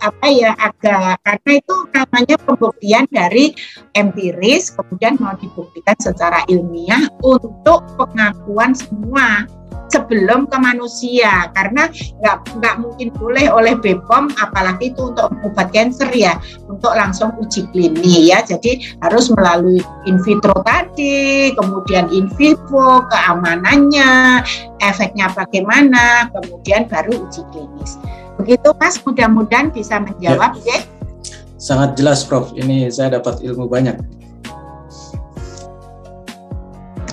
apa ya agak karena itu namanya pembuktian dari empiris kemudian mau dibuktikan secara ilmiah untuk pengakuan semua sebelum ke manusia. Karena nggak nggak mungkin boleh oleh BPOM apalagi itu untuk obat cancer ya untuk langsung uji klinis ya. Jadi harus melalui in vitro tadi kemudian in vivo keamanannya efeknya bagaimana kemudian baru uji klinis. Begitu Mas. Mudah-mudahan bisa menjawab ya. ya. Sangat jelas Prof. Ini saya dapat ilmu banyak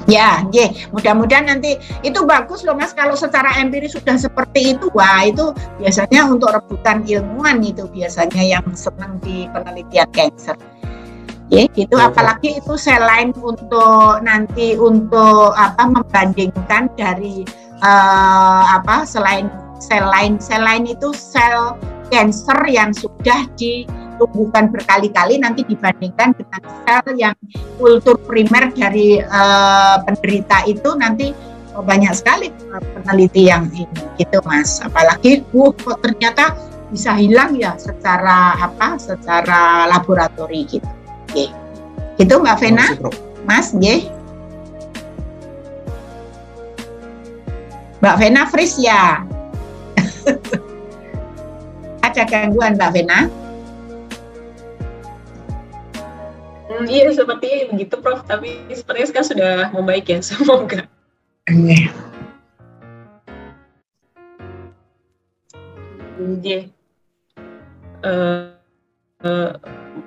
Ya, ye, mudah-mudahan nanti itu bagus loh Mas kalau secara empiris sudah seperti itu. Wah, itu biasanya untuk rebutan ilmuwan itu biasanya yang senang di penelitian cancer. Ya, gitu ya, apalagi itu selain untuk nanti untuk apa membandingkan dari uh, apa selain sel lain sel lain itu sel cancer yang sudah di tumbuhkan berkali-kali nanti dibandingkan dengan sel yang kultur primer dari uh, penderita itu nanti oh, banyak sekali peneliti yang ini gitu mas. Apalagi uh kok ternyata bisa hilang ya secara apa secara laboratori gitu. Oke. Gitu mbak Vena? Mas G mbak Vena Fris ya? Ada gangguan mbak Vena Hmm, iya seperti begitu Prof, tapi sepertinya sekarang sudah membaik ya, semoga. Iya. Iya. Uh, uh,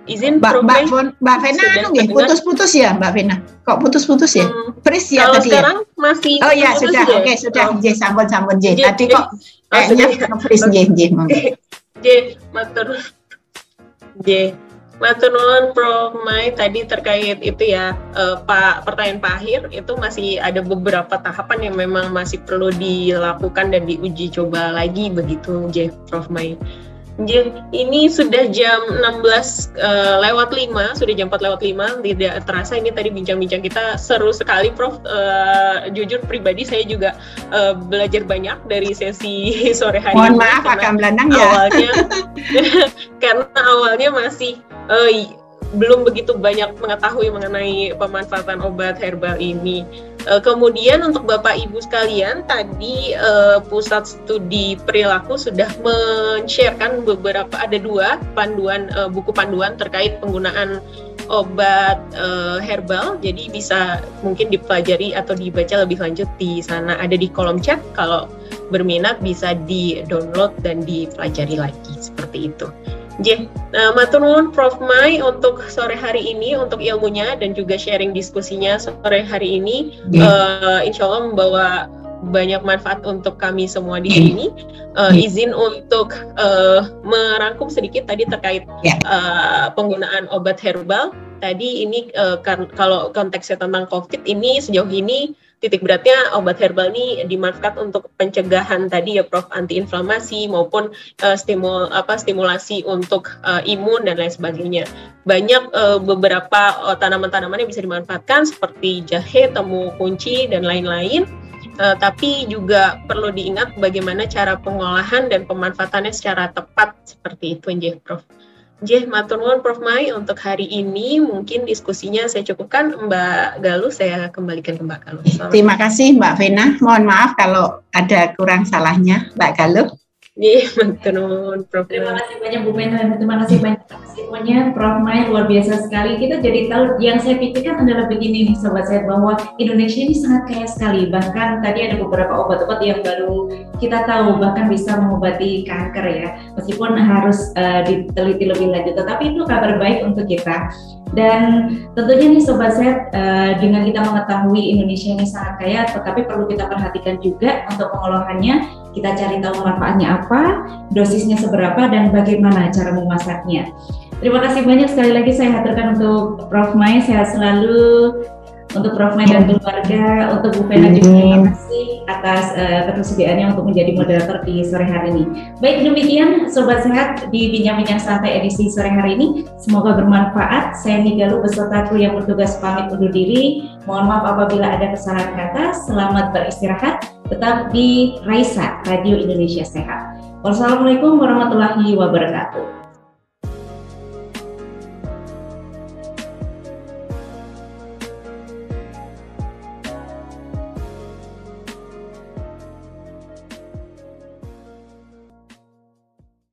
izin Mbak, Mbak, Mbak Vena anu nggih? putus-putus ya Mbak Vena kok putus-putus ya? Hmm, Pris ya tadi sekarang ya? masih oh ya sudah. oke okay, sudah oh. sampun sampun J tadi kok Kayaknya nge-freeze J, J, J, matur. J, Matur nuwun Prof Mai tadi terkait itu ya uh, Pak pertanyaan Pak Akhir itu masih ada beberapa tahapan yang memang masih perlu dilakukan dan diuji coba lagi begitu J Prof Mai. Ini sudah jam 16 uh, eh, lewat 5, sudah jam 4 lewat 5, tidak terasa ini tadi bincang-bincang kita seru sekali Prof. Uh, jujur pribadi saya juga uh, belajar banyak dari sesi sore hari Mohon ini. Mohon maaf akan belandang ya. Awalnya, karena awalnya masih uh, belum begitu banyak mengetahui mengenai pemanfaatan obat herbal ini. Uh, kemudian untuk Bapak Ibu sekalian, tadi uh, Pusat Studi Perilaku sudah men-sharekan beberapa ada dua panduan uh, buku panduan terkait penggunaan obat herbal. Jadi bisa mungkin dipelajari atau dibaca lebih lanjut di sana. Ada di kolom chat kalau berminat bisa di-download dan dipelajari lagi seperti itu. J, uh, matur nuwun Prof Mai untuk sore hari ini untuk ilmunya dan juga sharing diskusinya sore hari ini. Uh, insya Allah membawa banyak manfaat untuk kami semua di sini. Uh, izin untuk uh, merangkum sedikit tadi terkait uh, penggunaan obat herbal. Tadi ini uh, kan, kalau konteksnya tentang COVID ini sejauh ini titik beratnya obat herbal ini dimanfaatkan untuk pencegahan tadi ya Prof antiinflamasi maupun uh, stimul apa stimulasi untuk uh, imun dan lain sebagainya. Banyak uh, beberapa uh, tanaman-tanaman yang bisa dimanfaatkan seperti jahe, temu kunci dan lain-lain. Uh, tapi juga perlu diingat bagaimana cara pengolahan dan pemanfaatannya secara tepat seperti itu, Nj, Prof. J, matur nuwun Prof Mai untuk hari ini mungkin diskusinya saya cukupkan Mbak Galuh saya kembalikan ke Mbak Galuh. Terima kasih Mbak Vena. Mohon maaf kalau ada kurang salahnya Mbak Galuh. Iya, betul, Prof. Terima kasih banyak Bu Mena, terima kasih banyak semuanya, Prof. Mai luar biasa sekali. Kita jadi tahu yang saya pikirkan adalah begini nih, sobat saya bahwa Indonesia ini sangat kaya sekali. Bahkan tadi ada beberapa obat-obat yang baru kita tahu bahkan bisa mengobati kanker ya, meskipun harus uh, diteliti lebih lanjut. Tetapi itu kabar baik untuk kita. Dan tentunya nih sobat sehat uh, dengan kita mengetahui Indonesia ini sangat kaya, tetapi perlu kita perhatikan juga untuk pengolahannya. Kita cari tahu manfaatnya apa, dosisnya seberapa, dan bagaimana cara memasaknya. Terima kasih banyak sekali lagi saya haturkan untuk Prof. Mai, sehat selalu, untuk Prof. Mai dan keluarga, untuk Bu Fena juga terima kasih atas uh, ketersediaannya untuk menjadi moderator di sore hari ini. Baik demikian Sobat Sehat di Bincang-Bincang Santai edisi sore hari ini. Semoga bermanfaat. Saya Nigalu beserta kru yang bertugas pamit undur diri. Mohon maaf apabila ada kesalahan kata. Selamat beristirahat. Tetap di Raisa, Radio Indonesia Sehat. Wassalamualaikum warahmatullahi wabarakatuh.